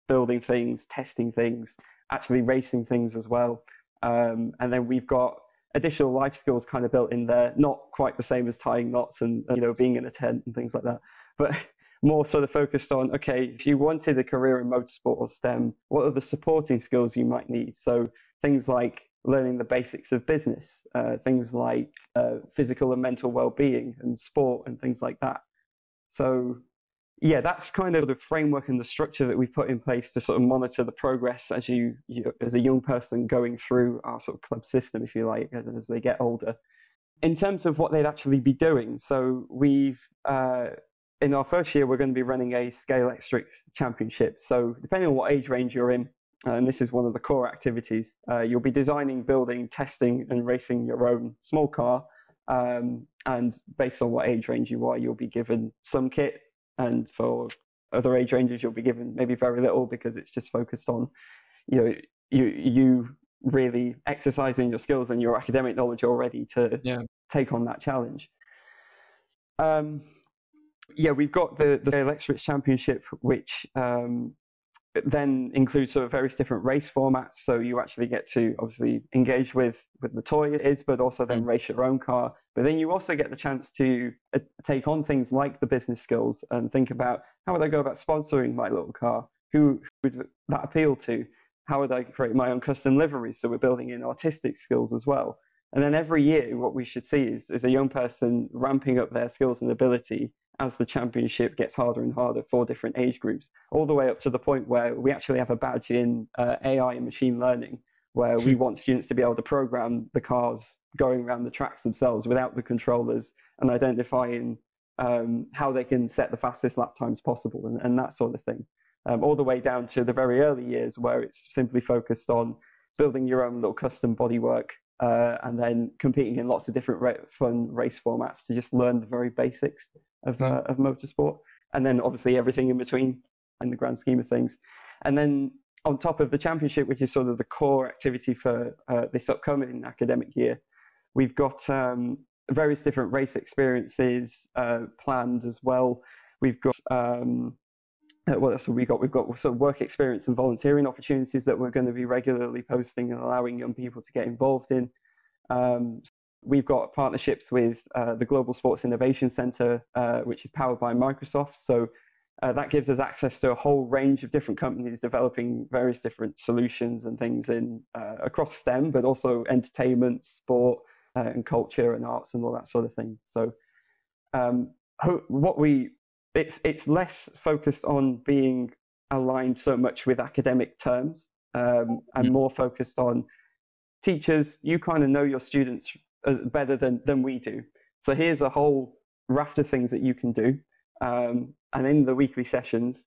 building things, testing things, actually racing things as well. Um, and then we've got additional life skills kind of built in there, not quite the same as tying knots and, you know being in a tent and things like that, but more sort of focused on okay, if you wanted a career in motorsport or STEM, what are the supporting skills you might need? So things like learning the basics of business, uh, things like uh, physical and mental well-being and sport and things like that. So yeah, that's kind of the framework and the structure that we've put in place to sort of monitor the progress as you, you as a young person going through our sort of club system, if you like, as, as they get older. In terms of what they'd actually be doing, so we've uh, in our first year we're going to be running a Scalextric championship. So depending on what age range you're in, and this is one of the core activities, uh, you'll be designing, building, testing, and racing your own small car. Um, and based on what age range you are, you'll be given some kit and for other age ranges you'll be given maybe very little because it's just focused on you know you you really exercising your skills and your academic knowledge already to yeah. take on that challenge um, yeah we've got the the Scalextric championship which um, then includes sort of various different race formats. So you actually get to obviously engage with with the toy it is, but also then mm. race your own car. But then you also get the chance to uh, take on things like the business skills and think about how would I go about sponsoring my little car? Who would that appeal to? How would I create my own custom liveries? So we're building in artistic skills as well. And then every year, what we should see is, is a young person ramping up their skills and ability as the championship gets harder and harder for different age groups, all the way up to the point where we actually have a badge in uh, AI and machine learning, where we hmm. want students to be able to program the cars going around the tracks themselves without the controllers and identifying um, how they can set the fastest lap times possible and, and that sort of thing. Um, all the way down to the very early years where it's simply focused on building your own little custom bodywork uh, and then competing in lots of different ra- fun race formats to just learn the very basics of, mm. uh, of motorsport. And then obviously everything in between in the grand scheme of things. And then on top of the championship, which is sort of the core activity for uh, this upcoming academic year, we've got um, various different race experiences uh, planned as well. We've got um, uh, what else have we got? We've got sort of work experience and volunteering opportunities that we're going to be regularly posting and allowing young people to get involved in. Um, we've got partnerships with uh, the Global Sports Innovation Center, uh, which is powered by Microsoft. So uh, that gives us access to a whole range of different companies developing various different solutions and things in uh, across STEM, but also entertainment, sport, uh, and culture and arts and all that sort of thing. So um, what we it's it's less focused on being aligned so much with academic terms um, and mm. more focused on teachers. You kind of know your students better than than we do. So here's a whole raft of things that you can do. Um, and in the weekly sessions,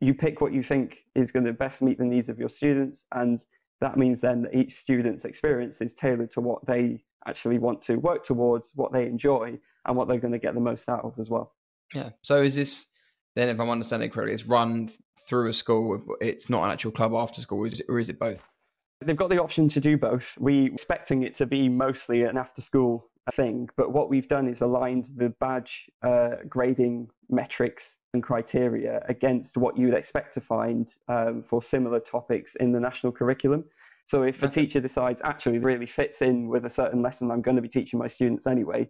you pick what you think is going to best meet the needs of your students, and that means then that each student's experience is tailored to what they actually want to work towards, what they enjoy, and what they're going to get the most out of as well. Yeah. So is this then, if I'm understanding correctly, it's run through a school? It's not an actual club after school, is it, or is it both? They've got the option to do both. We're expecting it to be mostly an after school thing, but what we've done is aligned the badge uh, grading metrics and criteria against what you'd expect to find um, for similar topics in the national curriculum. So if a teacher decides actually really fits in with a certain lesson I'm going to be teaching my students anyway,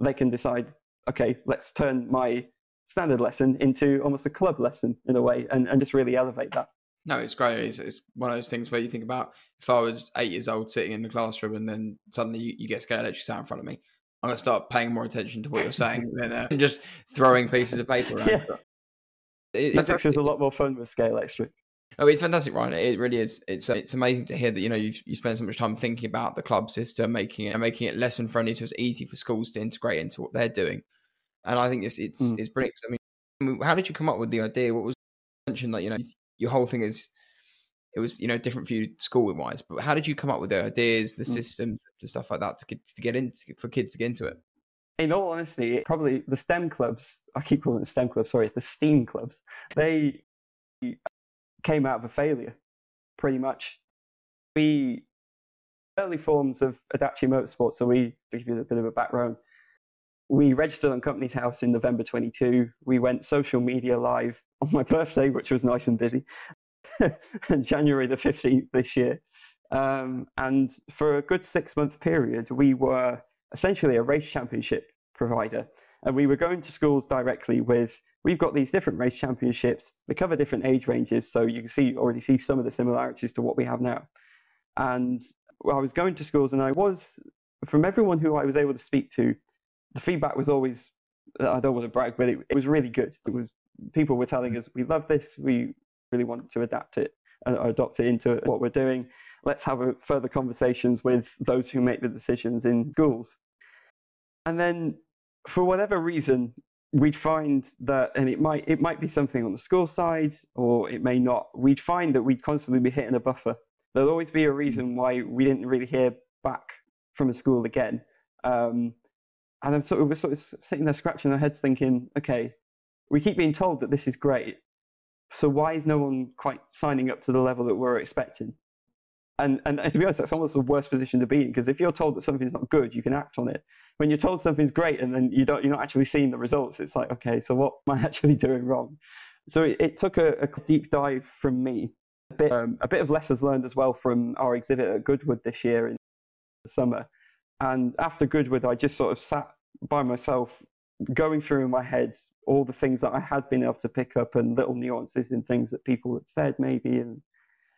they can decide okay, let's turn my standard lesson into almost a club lesson in a way and, and just really elevate that. No, it's great. It's, it's, one of those things where you think about if I was eight years old sitting in the classroom and then suddenly you, you get Scalextric out in front of me, I'm going to start paying more attention to what you're saying than uh, just throwing pieces of paper around. Yeah. It, it's actually a lot more fun with scale Scalextric. Oh, it's fantastic, Ryan. It really is. It's uh, it's amazing to hear that you know you you spend so much time thinking about the club system, making it making it lesson friendly, so it's easy for schools to integrate into what they're doing and I think it's it's mm. it's brilliant. I mean, how did you come up with the idea? What was mentioned that you know your whole thing is it was you know different for you school wise, but how did you come up with the ideas, the mm. systems, the stuff like that to get to get into for kids to get into it? In all honesty, probably the STEM clubs. I keep calling it STEM clubs. Sorry, the STEAM clubs. They came out of a failure, pretty much. We early forms of IDACI Motorsport. So we to give you a bit of a background we registered on Companies House in November 22. We went social media live on my birthday, which was nice and busy, and January the 15th this year. Um, and for a good six month period, we were essentially a race championship provider. And we were going to schools directly with, we've got these different race championships. They cover different age ranges. So you can see, already see some of the similarities to what we have now. And I was going to schools and I was, from everyone who I was able to speak to, the feedback was always I don't want to brag, but it, it was really good. It was people were telling us we love this, we really want to adapt it and adopt it into what we're doing. Let's have a, further conversations with those who make the decisions in schools. And then, for whatever reason, we'd find that, and it might it might be something on the school side, or it may not. We'd find that we'd constantly be hitting a buffer. There'd always be a reason why we didn't really hear back from a school again. Um, and I'm sort of, we're sort of sitting there scratching our heads thinking, okay, we keep being told that this is great. So why is no one quite signing up to the level that we're expecting? And, and, and to be honest, that's almost the worst position to be in because if you're told that something's not good, you can act on it. When you're told something's great and then you don't, you're not actually seeing the results, it's like, okay, so what am I actually doing wrong? So it, it took a, a, deep dive from me, a bit, um, a bit of lessons learned as well from our exhibit at Goodwood this year in the summer, and after Goodwood, I just sort of sat by myself, going through in my head all the things that I had been able to pick up and little nuances in things that people had said, maybe. And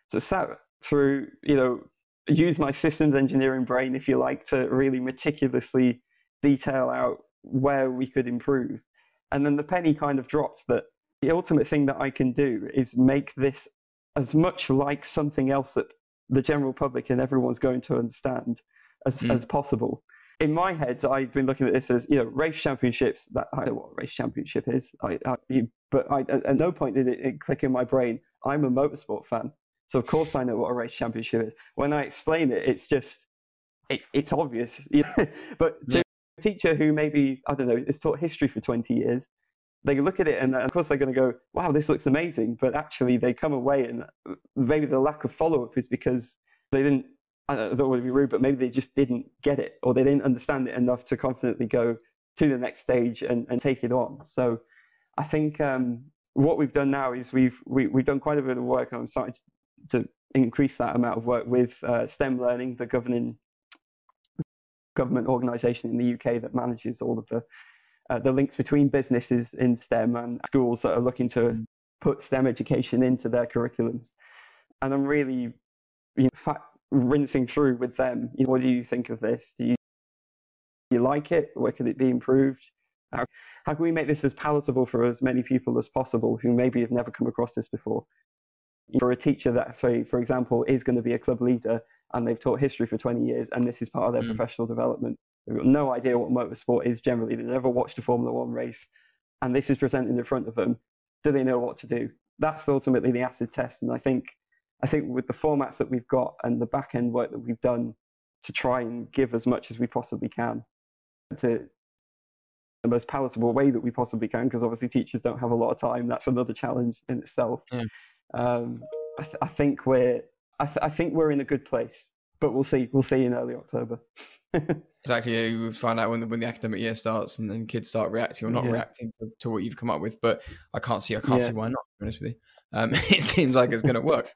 so sat through, you know, use my systems engineering brain, if you like, to really meticulously detail out where we could improve. And then the penny kind of dropped that the ultimate thing that I can do is make this as much like something else that the general public and everyone's going to understand as, mm. as possible. In my head, I've been looking at this as you know race championships. That I know what a race championship is. I, I but I, at no point did it, it click in my brain. I'm a motorsport fan, so of course I know what a race championship is. When I explain it, it's just it, it's obvious. But to a teacher who maybe I don't know has taught history for 20 years, they look at it and of course they're going to go, "Wow, this looks amazing," but actually they come away and maybe the lack of follow up is because they didn't. I don't want be rude, but maybe they just didn't get it or they didn't understand it enough to confidently go to the next stage and, and take it on. So I think um, what we've done now is we've we, we've done quite a bit of work. and I'm starting to, to increase that amount of work with uh, STEM Learning, the governing government organisation in the UK that manages all of the uh, the links between businesses in STEM and schools that are looking to put STEM education into their curriculums. And I'm really, you know, fa- rinsing through with them. You know, what do you think of this? Do you, do you like it? Where could it be improved? How, how can we make this as palatable for as many people as possible who maybe have never come across this before? For a teacher that, say, for example, is going to be a club leader and they've taught history for 20 years and this is part of their Mm. professional development, they've got no idea what motorsport is generally. They've never watched a Formula One race and this is presented in front of them. Do they know what to do? That's ultimately the acid test. And I think, I think with the formats that we've got and the back end work that we've done to try and give as much as we possibly can to the most palatable way that we possibly can, because obviously teachers don't have a lot of time. That's another challenge in itself. Yeah. Um, I, th- I think we're, I, th- I think we're in a good place, but we'll see. We'll see in early October. Exactly. Yeah, you find out when the, when the academic year starts and then kids start reacting or not Yeah. reacting to, to what you've come up with. But I can't see. I can't Yeah. see why not. To be honest with you, um, it seems like it's going to work.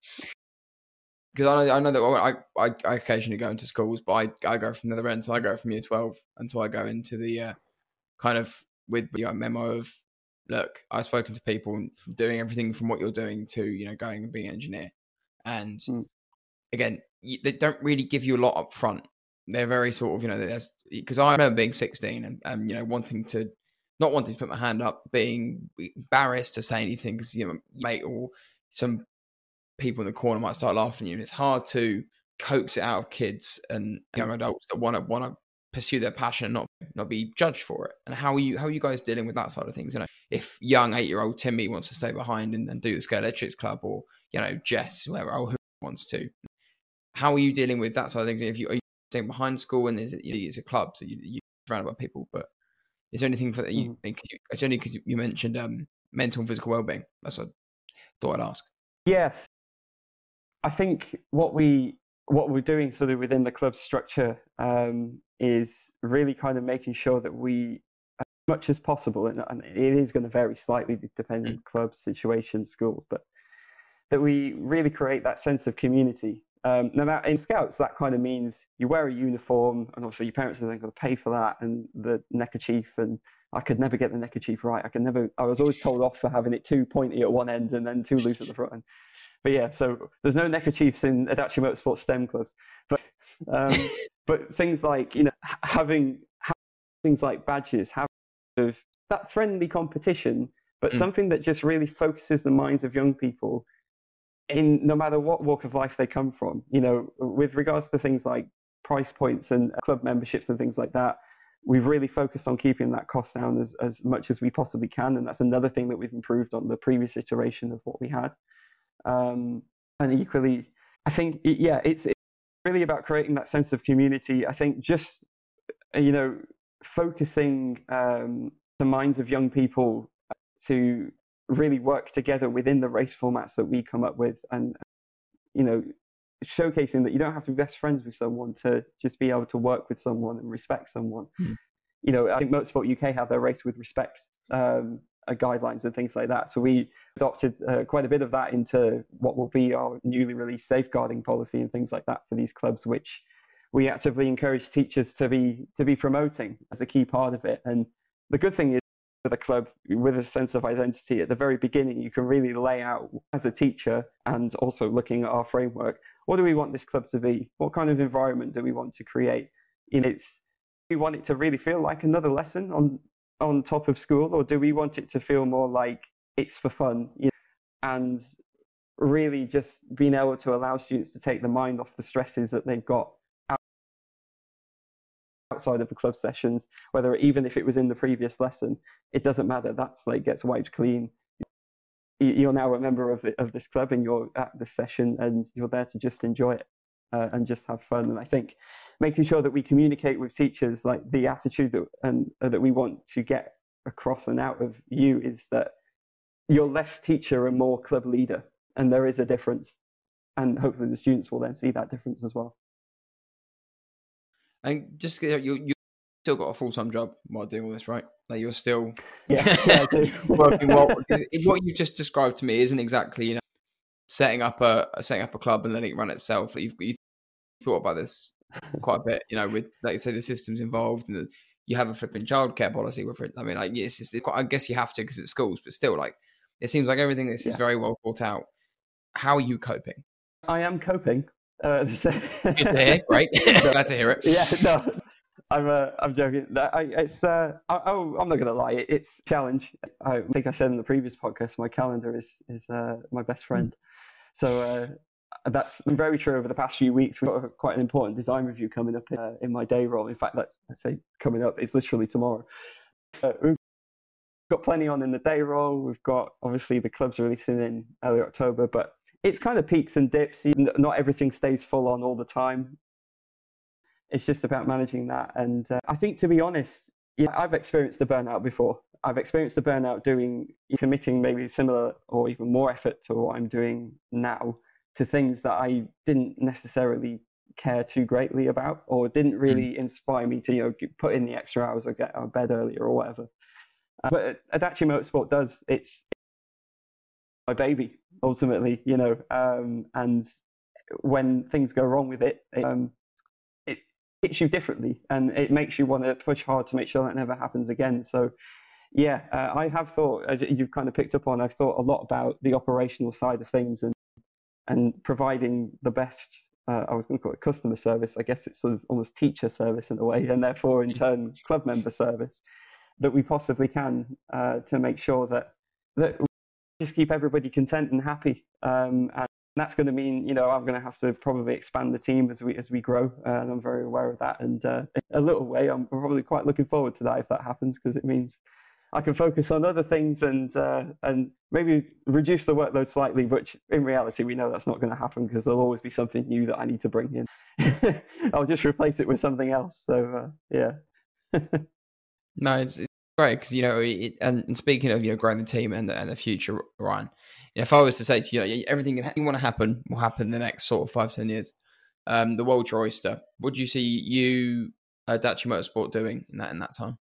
Because I know, I know that I, I, I occasionally go into schools, but I, I go from the other end. So I go from year twelve until I go into the uh, kind of with the uh, memo of look, I've spoken to people from doing everything from what you're doing to you know going and being an engineer, and Mm. again, you, they don't really give you a lot up front. They're very sort of you know because I remember being 16 and, and you know wanting to not wanting to put my hand up, being embarrassed to say anything because you know mate or some people in the corner might start laughing at you, and it's hard to coax it out of kids and young adults that want to want to pursue their passion and not not be judged for it. And how are you how are you guys dealing with that side of things? You know, if young eight year old Timmy wants to stay behind and, and do the Scalextrics Club, or you know Jess, whoever or who wants to, how are you dealing with that side of things? If you are you staying behind school and is it it's a club, so you you surrounded by people, but is there anything for that you? Cause you only because you mentioned um, mental and physical well being. That's what I thought I'd ask. Yes, I think what we what we're doing sort of within the club structure um, is really kind of making sure that we, as much as possible, and, and it is going to vary slightly depending on clubs, situations, schools, but that we really create that sense of community. Um, no matter in scouts, that kind of means you wear a uniform, and obviously your parents are then going to pay for that, and the neckerchief. And I could never get the neckerchief right. I could never. I was always told off for having it too pointy at one end and then too loose at the front end. But yeah, so there's no neckerchiefs in IDACI Motorsport STEM clubs, but um, but things like you know having, having things like badges, having that friendly competition, but Mm. something that just really focuses the minds of young people in no matter what walk of life they come from. You know, with regards to things like price points and club memberships and things like that, we've really focused on keeping that cost down as, as much as we possibly can. And that's another thing that we've improved on the previous iteration of what we had. Um, and equally, I think, yeah, it's, it's really about creating that sense of community. I think just, you know, focusing um, the minds of young people to really work together within the race formats that we come up with and, you know, showcasing that you don't have to be best friends with someone to just be able to work with someone and respect someone. Hmm. You know, I think Motorsport UK have their race with respect um, uh, guidelines and things like that. So we adopted uh, quite a bit of that into what will be our newly released safeguarding policy and things like that for these clubs, which we actively encourage teachers to be to be promoting as a key part of it. And the good thing is with a club with a sense of identity at the very beginning, you can really lay out as a teacher and also looking at our framework, what do we want this club to be? What kind of environment do we want to create? You know, it's we want it to really feel like another lesson on on top of school, or do we want it to feel more like it's for fun? You know, and really just being able to allow students to take the mind off the stresses that they've got outside of the club sessions, whether even if it was in the previous lesson, it doesn't matter. That's like gets wiped clean. You- You're now a member of the, of this club, and you're at this session, and you're there to just enjoy it. uh, and just have fun. And I think making sure that we communicate with teachers like the attitude that and uh, that we want to get across and out of you is that you're less teacher and more club leader, and there is a difference, and hopefully the students will then see that difference as well. And just you you still got a full time job while doing all this, right? Like you're still yeah, yeah working well. what you just described to me isn't exactly you know setting up a setting up a club and letting it run itself. You've you thought about this quite a bit, you know, with like you say the systems involved and the, you have a flipping childcare policy with it. I mean, like yes, it's, quite, I guess you have to because it's schools, but still, like it seems like everything this yeah. is very well thought out. How are you coping? I am coping. Uh, Good to hear. Great. Glad to hear it. Yeah. No, I'm. Uh, I'm joking. I, it's. Uh, oh, I'm not gonna lie. It, it's challenge. I think I said in the previous podcast, my calendar is is uh, my best friend. So uh, that's very true over the past few weeks. We've got quite an important design review coming up in, uh, in my day role. In fact, let's, let's say coming up. It's literally tomorrow. Uh, we've got plenty on in the day role. We've got obviously the clubs releasing in early October, but it's kind of peaks and dips. Not everything stays full on all the time. It's just about managing that. And uh, I think, to be honest, yeah, I've experienced the burnout before. I've experienced the burnout doing committing maybe similar or even more effort to what I'm doing now to things that I didn't necessarily care too greatly about or didn't hmm. really inspire me to you know put in the extra hours or get out of bed earlier or whatever. Uh, but IDACI Motorsport does it's my baby ultimately, you know, um, and when things go wrong with it, it, um, it hits you differently and it makes you want to push hard to make sure that never happens again. So yeah, uh, I have thought, you've kind of picked up on, I've thought a lot about the operational side of things and, and providing the best, uh, I was going to call it customer service. I guess it's sort of almost teacher service in a way, and therefore in turn club member service that we possibly can uh, to make sure that, that just keep everybody content and happy. Um, and that's going to mean, you know, I'm going to have to probably expand the team as we as we grow, uh, and I'm very aware of that. And uh, a little way, I'm probably quite looking forward to that if that happens because it means I can focus on other things and uh, and maybe reduce the workload slightly. Which in reality, we know that's not going to happen because there'll always be something new that I need to bring in. I'll just replace it with something else. So uh, yeah. no, it's great because you know, it, and, and, speaking of you know growing the team and the, and the future, Ryan. You know, if I was to say to you, know, everything you want to happen will happen in the next sort of five ten years. Um, the world's your oyster. What do you see you, uh, Motorsport, doing in that in that time?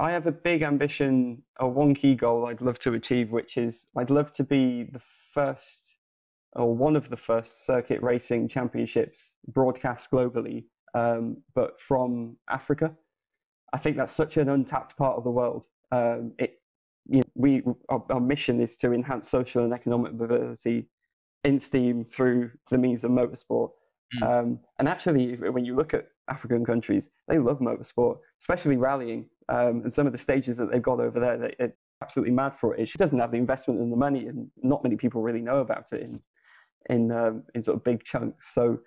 I have a big ambition, or one key goal I'd love to achieve, which is I'd love to be the first, or one of the first circuit racing championships broadcast globally, um, but from Africa. I think that's such an untapped part of the world. Um, it, you know, we our, our, mission is to enhance social and economic mobility in STEAM through the means of motorsport. Mm. Um, and actually, when you look at African countries, they love motorsport, especially rallying. Um, and some of the stages that they've got over there, they, are absolutely mad for it. She doesn't have the investment and the money, and not many people really know about it in in um, in sort of big chunks. So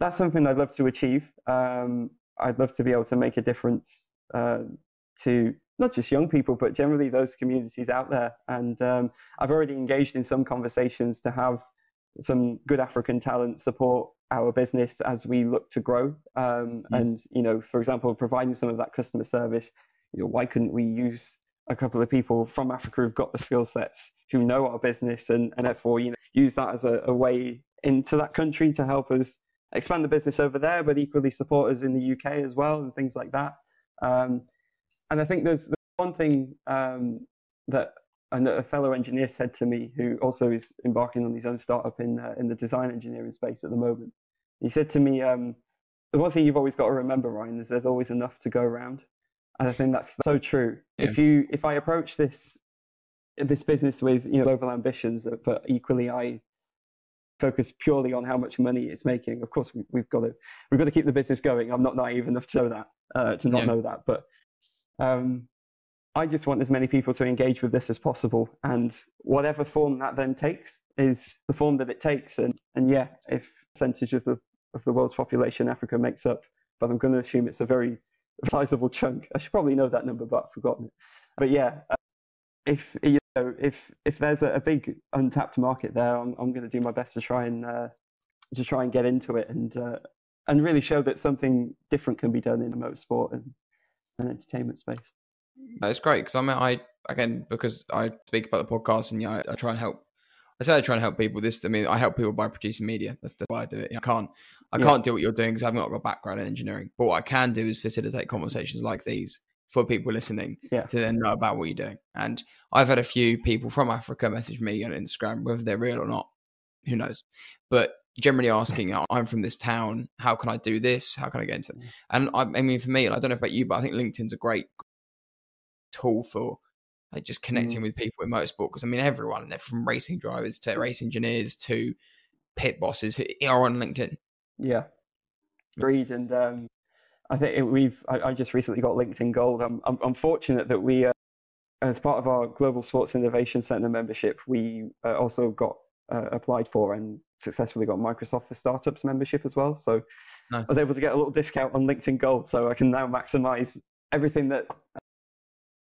that's something I'd love to achieve. Um, I'd love to be able to make a difference uh, to not just young people, but generally those communities out there. And um, I've already engaged in some conversations to have some good African talent support our business as we look to grow. Um, mm. And you know, for example, providing some of that customer service. You know, why couldn't we use a couple of people from Africa who've got the skill sets, who know our business, and, and therefore you know use that as a, a way into that country to help us expand the business over there, but equally support us in the UK as well, and things like that. Um, and I think there's, there's one thing um, that a fellow engineer said to me, who also is embarking on his own startup in uh, in the design engineering space at the moment. He said to me, um, "The one thing you've always got to remember, Ryan, is there's always enough to go around." And I think that's so true. Yeah. If you if I approach this this business with you know global ambitions, but equally I focus purely on how much money it's making. Of course, we, have got to we've got to keep the business going. I'm not naive enough to know that uh, to not yeah. know that, but um, I just want as many people to engage with this as possible, and whatever form that then takes is the form that it takes. And and yeah, if percentage of the of the world's population Africa makes up, but I'm going to assume it's a very sizable chunk. I should probably know that number, but I've forgotten it. But yeah, uh, if you know if if there's a, a, big untapped market there, I'm I'm going to do my best to try and uh, to try and get into it and uh, and really show that something different can be done in the motorsport and, and entertainment space. That's great because I mean, I again because I speak about the podcast and yeah, I, I try and help. I say I try and help people. This, I mean, I help people by producing media. That's the why I do it. I can't, I yeah. can't do what you're doing because I've not got a background in engineering. But what I can do is facilitate conversations like these for people listening yeah. to then know about what you're doing. And I've had a few people from Africa message me on Instagram, whether they're real or not, who knows. But generally asking, I'm from this town, how can I do this? How can I get into it? Mm. And I, I mean, for me, I don't know about you, but I think LinkedIn's a great tool for like just connecting mm. with people in motorsport. Because I mean, everyone, they're from racing drivers to race engineers to pit bosses who are on LinkedIn. Yeah, agreed. And um, I think we've. I, I, just recently got LinkedIn Gold. I'm, I'm, I'm fortunate that we, uh, as part of our Global Sports Innovation Center membership, we uh, also got uh, applied for and successfully got Microsoft for Startups membership as well. So nice. I was able to get a little discount on LinkedIn Gold, so I can now maximize everything that I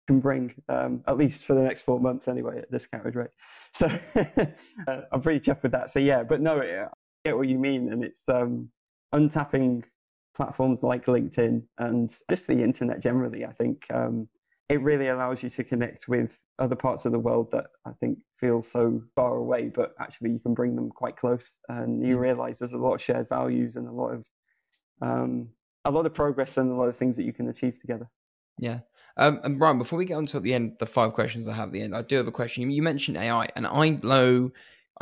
can bring, um, at least for the next four months anyway, at discounted rate. So uh, I'm pretty chuffed with that. So yeah, but no, I get what you mean, and it's um, untapping platforms like LinkedIn and just the internet generally. I think um, it really allows you to connect with other parts of the world that I think feel so far away, but actually you can bring them quite close, and you mm. realize there's a lot of shared values and a lot of um, a lot of progress and a lot of things that you can achieve together. Yeah. Um, and Ryan, before we get on to the end, the five questions I have at the end, I do have a question. You mentioned AI, and I know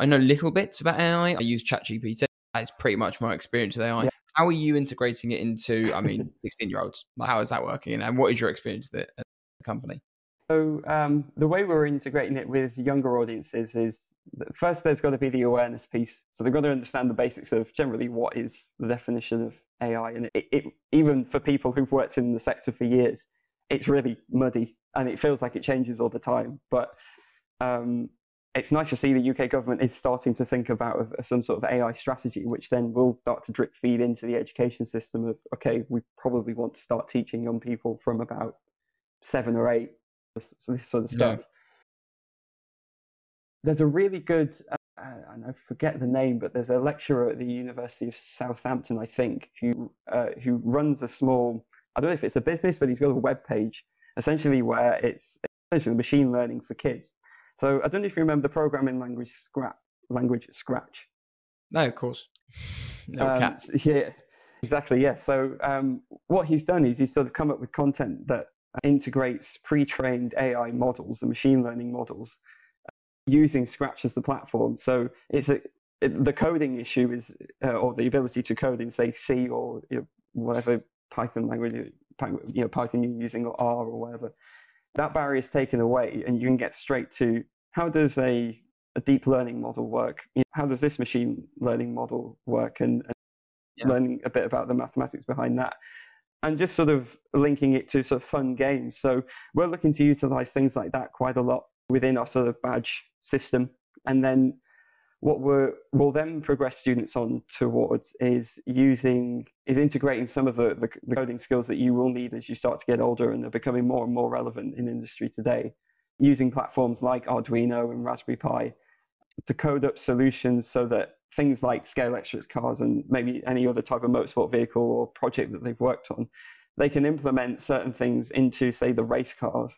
I know little bits about AI. I use ChatGPT. That's pretty much my experience with AI. Yeah. How are you integrating it into? I mean, sixteen year olds. How is that working, and what is your experience with it as a company? So um, the way we're integrating it with younger audiences is first there's got to be the awareness piece. So they've got to understand the basics of generally what is the definition of AI, and it, it, even for people who've worked in the sector for years, it's really muddy and it feels like it changes all the time. But um, it's nice to see the UK government is starting to think about some sort of AI strategy, which then will start to drip feed into the education system of okay, we probably want to start teaching young people from about seven or eight so this sort of stuff. Yeah. There's a really good, uh, and I forget the name, but there's a lecturer at the University of Southampton, I think, who uh, who runs a small. I don't know if it's a business, but he's got a web page essentially where it's essentially machine learning for kids. So I don't know if you remember the programming language Scratch. Language Scratch. No, of course. No um, cats. Yeah, exactly. Yeah. So um, what he's done is he's sort of come up with content that integrates pre-trained AI models and machine learning models using Scratch as the platform. So it's a, it, the coding issue is, uh, or the ability to code in say C or you know, whatever Python language, you know, Python you're using or R or whatever. That barrier is taken away, and you can get straight to how does a, a deep learning model work? You know, how does this machine learning model work? And, and yeah. learning a bit about the mathematics behind that and just sort of linking it to sort of fun games. So we're looking to utilize things like that quite a lot within our sort of badge system. And then what we're, we'll then progress students on towards is using, is integrating some of the, the, the coding skills that you will need as you start to get older and are becoming more and more relevant in industry today, using platforms like Arduino and Raspberry Pi to code up solutions so that things like Scalextric's cars and maybe any other type of motorsport vehicle or project that they've worked on, they can implement certain things into, say, the race cars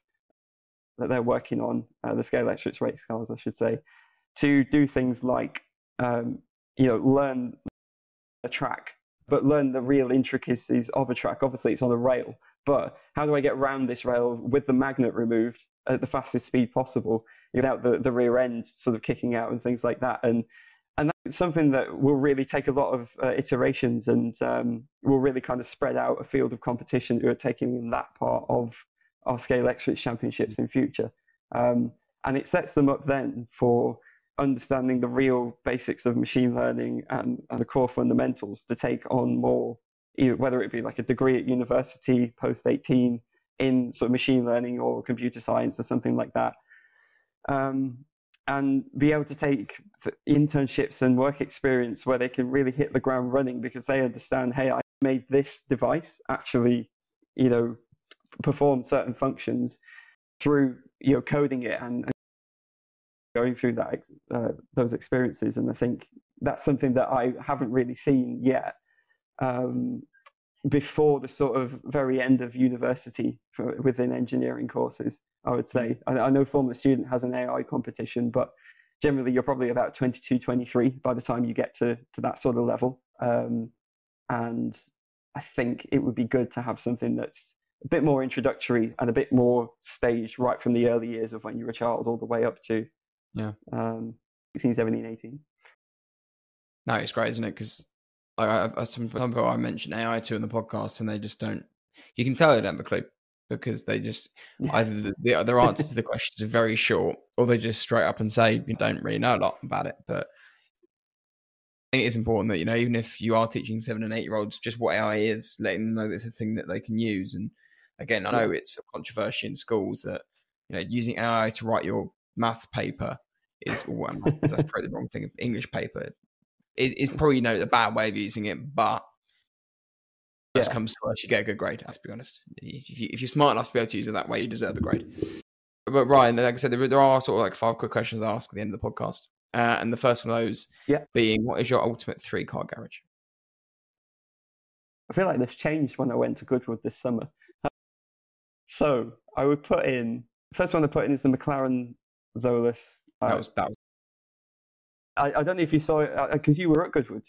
that they're working on, uh, the Scalextric's race cars, I should say, to do things like, um, you know, learn a track, but learn the real intricacies of a track. Obviously, it's on a rail, but how do I get around this rail with the magnet removed at the fastest speed possible without the, the rear end sort of kicking out and things like that? And and that's something that will really take a lot of uh, iterations and um, will really kind of spread out a field of competition who are taking that part of our scale Scalextric championships in future. Um, and it sets them up then for understanding the real basics of machine learning and, and the core fundamentals to take on more, either, whether it be like a degree at university post 18 in sort of machine learning or computer science or something like that. Um, and be able to take internships and work experience where they can really hit the ground running because they understand, hey, I made this device actually, you know, perform certain functions through you know coding it and, and going through that uh, those experiences, and I think that's something that I haven't really seen yet. Um, before the sort of very end of university for, within engineering courses, I would say. I, I know Formula Student has an AI competition, but generally you're probably about 22, 23 by the time you get to, to that sort of level. Um, and I think it would be good to have something that's a bit more introductory and a bit more staged right from the early years of when you're a child all the way up to yeah um, 16, 17, 18. No, it's great, isn't it? Because I, I, some, some people I mention AI to in the podcast, and they just don't. You can tell they don't have a clue because they just Yeah. either the, the, their answers to the questions are very short, or they just straight up and say you don't really know a lot about it. But I think it's important that you know, even if you are teaching seven and eight year olds just what AI is, letting them know that it's a thing that they can use. And again, I know it's a controversy in schools that you know using AI to write your maths paper is well, that's probably the wrong thing. English paper is, is probably you know the bad way of using it, but Yeah. comes to you get a good grade. Let's be honest. If, you, if you're smart enough to be able to use it that way, you deserve the grade. But Ryan, like I said, there, there are sort of like five quick questions I ask at the end of the podcast, uh, and the first one of those Yeah. being, "What is your ultimate three car garage?" I feel like this changed when I went to Goodwood this summer. So I would put in first one I put in is the McLaren Solus. That Uh, was that. Was, I, I don't know if you saw it because you were at Goodwood.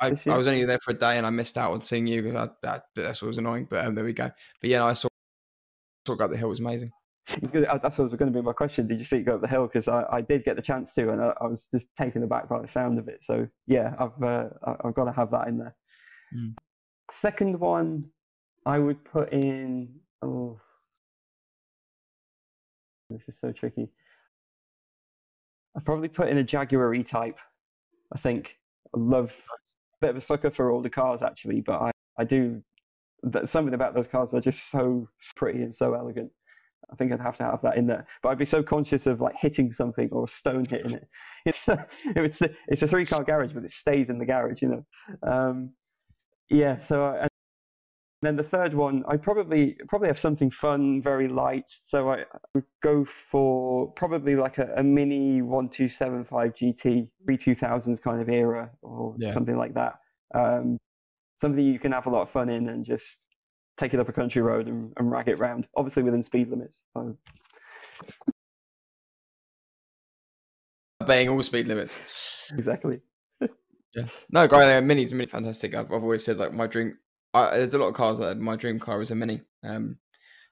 I. I was only there for a day, and I missed out on seeing you because I, I, that's what was annoying. But um, there we go. But yeah, I saw talk up the hill was amazing. Good. uh, That's what was going to be my question. Did you see it go up the hill? Because I, I did get the chance to, and I, I was just taken aback by the sound of it. So yeah, I've uh, I've got to have that in there. Mm. Second one, I would put in. Oh, this is so tricky. I'd probably put in a Jaguar E-Type. I think I love a bit of a sucker for older cars actually, but I I do. Something about those cars are just so pretty and so elegant. I think I'd have to have that in there. But I'd be so conscious of like hitting something or a stone hitting it. It's a, it's a, it's a three car garage, but it stays in the garage, you know. Um, yeah. So I, then the third one, I probably probably have something fun, very light. So I would go for probably like a, a mini one two seven five GT pre two thousands kind of era or Yeah. something like that. Um, something you can have a lot of fun in and just take it up a country road and, and rag it round, obviously within speed limits. So, Obeying all speed limits. exactly. Yeah. No, great. uh, Minis, mini, fantastic. I've, I've always said like my dream. I, there's a lot of cars that my dream car is a mini. Um,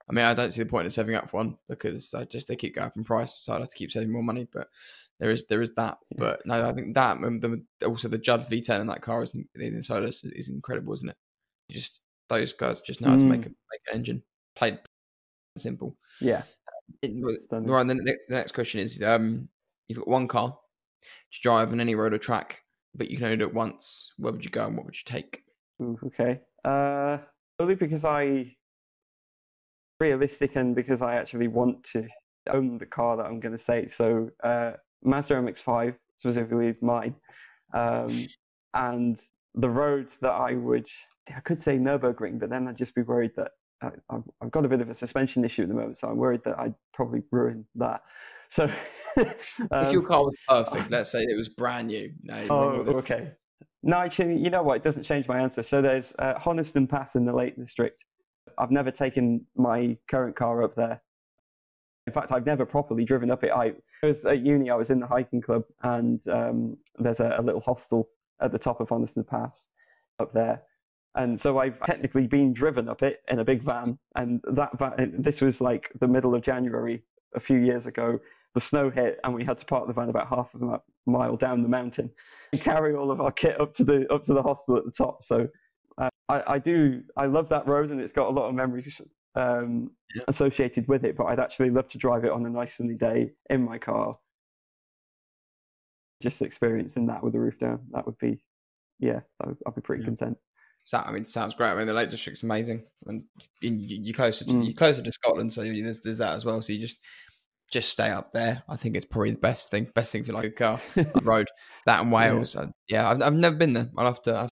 I mean, I don't see the point in saving up for one because I just they keep going up in price, so I'd have to keep saving more money. But there is there is that. But no, I think that and the, also the Judd V10 in that car is in Solus is, is incredible, isn't it? Just those guys just know how to make a make an engine. Played simple. Yeah. It, Stunning. right, then the, the next question is: um, You've got one car to drive on any road or track, but you can only do it once. Where would you go and what would you take? Ooh, okay. Uh, only because I realistic and because I actually want to own the car that I'm going to say. So uh, Mazda MX-5 specifically is mine, um, and the roads that I would I could say Nurburgring, but then I'd just be worried that I, I've, I've got a bit of a suspension issue at the moment, so I'm worried that I'd probably ruin that. So if your um, car was perfect, let's say it was brand new, you know, Oh, wrong with it. okay. No, actually, you know what? It doesn't change my answer. So there's uh, Honister Pass in the Lake District. I've never taken my current car up there. In fact, I've never properly driven up it. I was at uni. I was in the hiking club, and um, there's a, a little hostel at the top of Honister Pass up there. And so I've technically been driven up it in a big van, and that van, this was like the middle of January a few years ago. The snow hit, and we had to park the van about half of a mile down the mountain and carry all of our kit up to the up to the hostel at the top. So uh, I, I do I love that road, and it's got a lot of memories um, Yeah. associated with it. But I'd actually love to drive it on a nice sunny day in my car. Just experiencing that with the roof down, that would be, yeah, I'd, I'd be pretty Yeah. content. So, I mean, sounds great. I mean, the Lake District's amazing, and you- you- you're closer to Mm. you're closer to Scotland, so there's there's that as well. So you just just stay up there. I think it's probably the best thing. Best thing for like a car road. That and Wales. Uh, yeah, I've I've never been there. I'll have to I'll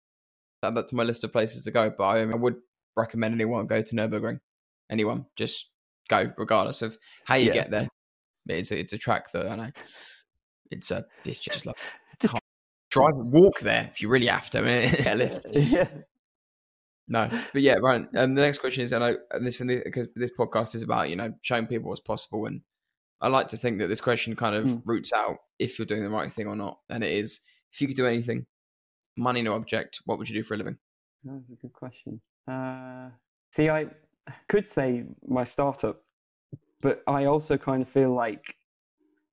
add that to my list of places to go. But I, I would recommend anyone go to Nurburgring. Anyone, just go regardless of how you Yeah. get there. it's a, it's a track that I know it's a it's just like can't drive walk there if you really have to. I mean, get a lift. yeah. No, but yeah, right. And the next question is, I know, and this because this podcast is about you know showing people what's possible, and I like to think that this question kind of Mm. roots out if you're doing the right thing or not. And it is, if you could do anything, money no object, what would you do for a living? That's a good question. Uh, see, I could say my startup, but I also kind of feel like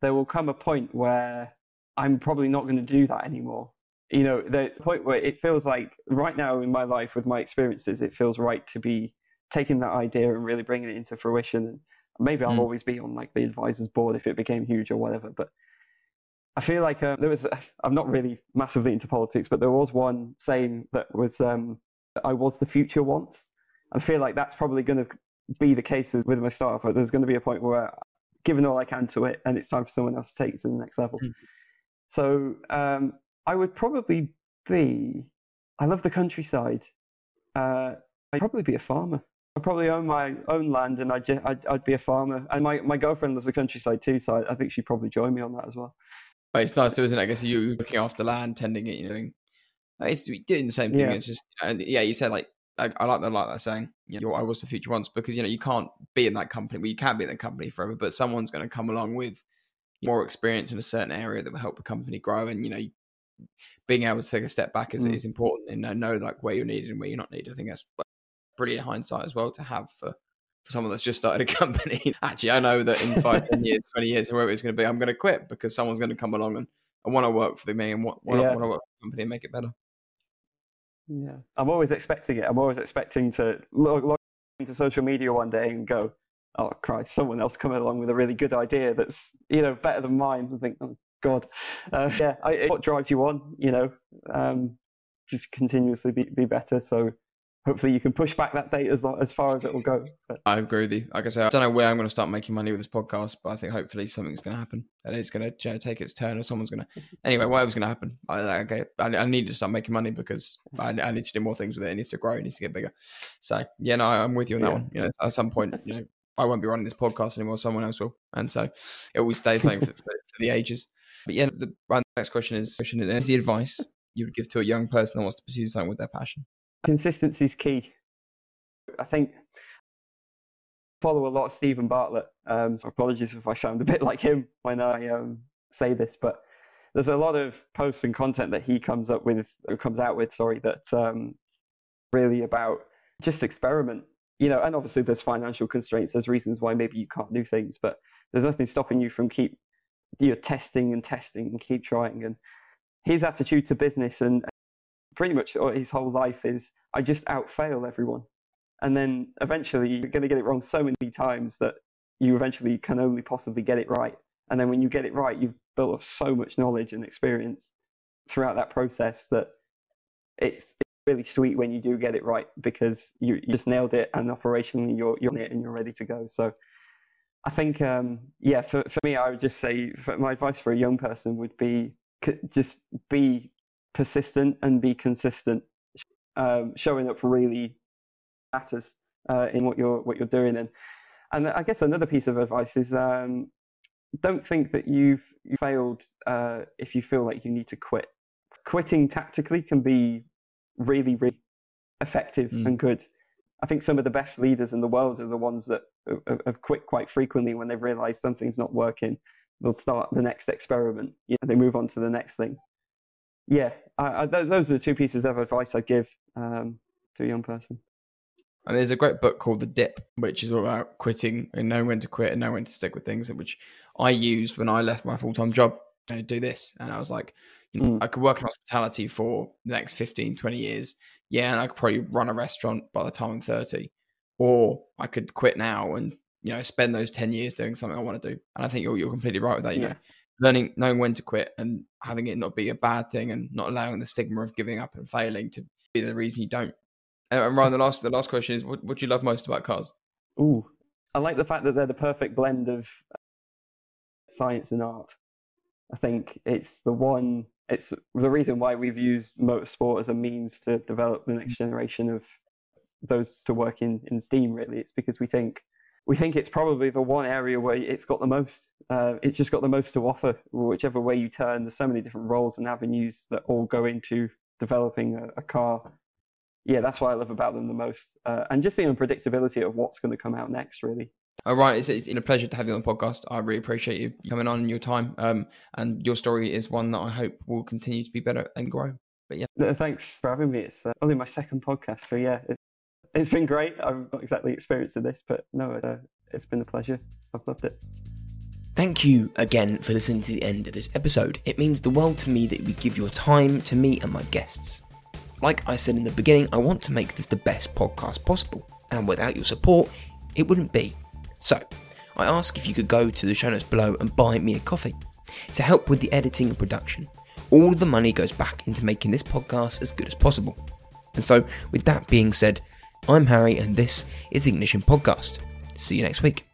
there will come a point where I'm probably not going to do that anymore. You know, the point where it feels like right now in my life with my experiences, it feels right to be taking that idea and really bringing it into fruition. And maybe I'll Mm. always be on like the advisors board if it became huge or whatever. But I feel like uh, there was, I'm not really massively into politics, but there was one saying that was, um, I was the future once. I feel like that's probably going to be the case with my startup. But there's going to be a point where I've given all I can to it, and it's time for someone else to take it to the next level. Mm. So um, I would probably be. I love the countryside. Uh, I'd probably be a farmer. I'd probably own my own land, and I'd, just, I'd I'd be a farmer. And my, my girlfriend loves the countryside too, so I, I think she'd probably join me on that as well. But it's nice, isn't it? I guess you looking after land, tending it, you know, it's doing the same thing. Yeah. It's just, and yeah, you said like, I, I like that, like that saying, you know, I was the future once because, you know, you can't be in that company. Well, you can't be in that company forever, but someone's going to come along with more experience in a certain area that will help the company grow. And, you know, being able to take a step back is, Mm. is important and know, know like where you're needed and where you're not needed. I think that's brilliant hindsight as well to have for, for someone that's just started a company. Actually, I know that in five, ten years, twenty years, whoever it's going to be, I'm going to quit because someone's going to come along and, and want to work for me and want, want, Yeah. to, want to work for the company and make it better. Yeah, I'm always expecting it. I'm always expecting to log, log into social media one day and go, "Oh Christ, someone else coming along with a really good idea that's you know better than mine." And think, "Oh God, uh, yeah." I, what drives you on, you know, um, just continuously be, be better. So hopefully you can push back that date as as far as it will go. But I agree with you. Like I say, I don't know where I'm going to start making money with this podcast, but I think hopefully something's going to happen and it's going to you know, take its turn or someone's going to. Anyway, whatever's going to happen, I, okay, I, I need to start making money because I, I need to do more things with it. It needs to grow. It needs to get bigger. So yeah, no, I'm with you on that Yeah. one. You know, at some point, you know, I won't be running this podcast anymore. Someone else will, and so it will stay something for, for, for the ages. But yeah, the, the next question is: question is the advice you would give to a young person that wants to pursue something with their passion? Consistency is key. I think follow a lot of Steven Bartlett. Um, so apologies if I sound a bit like him when I um, say this, but there's a lot of posts and content that he comes up with, or comes out with, sorry, that um, really about just experiment. You know, and obviously there's financial constraints. There's reasons why maybe you can't do things, but there's nothing stopping you from keep you know, testing and testing and keep trying. And his attitude to business and pretty much his whole life is I just outfail everyone. And then eventually you're going to get it wrong so many times that you eventually can only possibly get it right. And then when you get it right, you've built up so much knowledge and experience throughout that process that it's, it's really sweet when you do get it right because you, you just nailed it and operationally you're, you're on it and you're ready to go. So I think, um, yeah, for, for me, I would just say my advice for a young person would be just be persistent and be consistent. Um, showing up really matters uh, in what you're what you're doing, and and I guess another piece of advice is um, don't think that you've you failed uh, if you feel like you need to quit. Quitting tactically can be really really effective Mm. and good. I think some of the best leaders in the world are the ones that have- have quit quite frequently when they've realised something's not working. They'll start the next experiment. You know, they move on to the next thing. Yeah, I, I, those are the two pieces of advice I'd give um, to a young person. And there's a great book called The Dip, which is all about quitting and knowing when to quit and knowing when to stick with things, which I used when I left my full time job to do this. And I was like, you know, Mm. I could work in hospitality for the next 15, 20 years. Yeah, and I could probably run a restaurant by the time I'm 30. Or I could quit now and, you know, spend those 10 years doing something I want to do. And I think you're, you're completely right with that. You Yeah. know, learning, knowing when to quit and having it not be a bad thing and not allowing the stigma of giving up and failing to be the reason you don't. And Ryan, the last the last question is, what, what do you love most about cars? Ooh, I like the fact that they're the perfect blend of science and art. I think it's the one. It's the reason why we've used motorsport as a means to develop the next generation of those to work in in STEAM. Really, it's because we think we think it's probably the one area where it's got the most. Uh, it's just got the most to offer. Whichever way you turn, there's so many different roles and avenues that all go into developing a, a car. Yeah, that's what I love about them the most, uh, and just the unpredictability of what's going to come out next. Really. All right, it's, it's a pleasure to have you on the podcast. I really appreciate you coming on and your time. Um, and your story is one that I hope will continue to be better and grow. But yeah, no, thanks for having me. It's uh, only my second podcast, so yeah, it's been great. I've not exactly experienced this, but no, uh, it's been a pleasure. I've loved it. Thank you again for listening to the end of this episode. It means the world to me that you give your time to me and my guests. Like I said in the beginning, I want to make this the best podcast possible, and without your support, it wouldn't be. So, I ask if you could go to the show notes below and buy me a coffee to help with the editing and production. All the money goes back into making this podcast as good as possible. And so, with that being said, I'm Harry, and this is the Ignition Podcast. See you next week.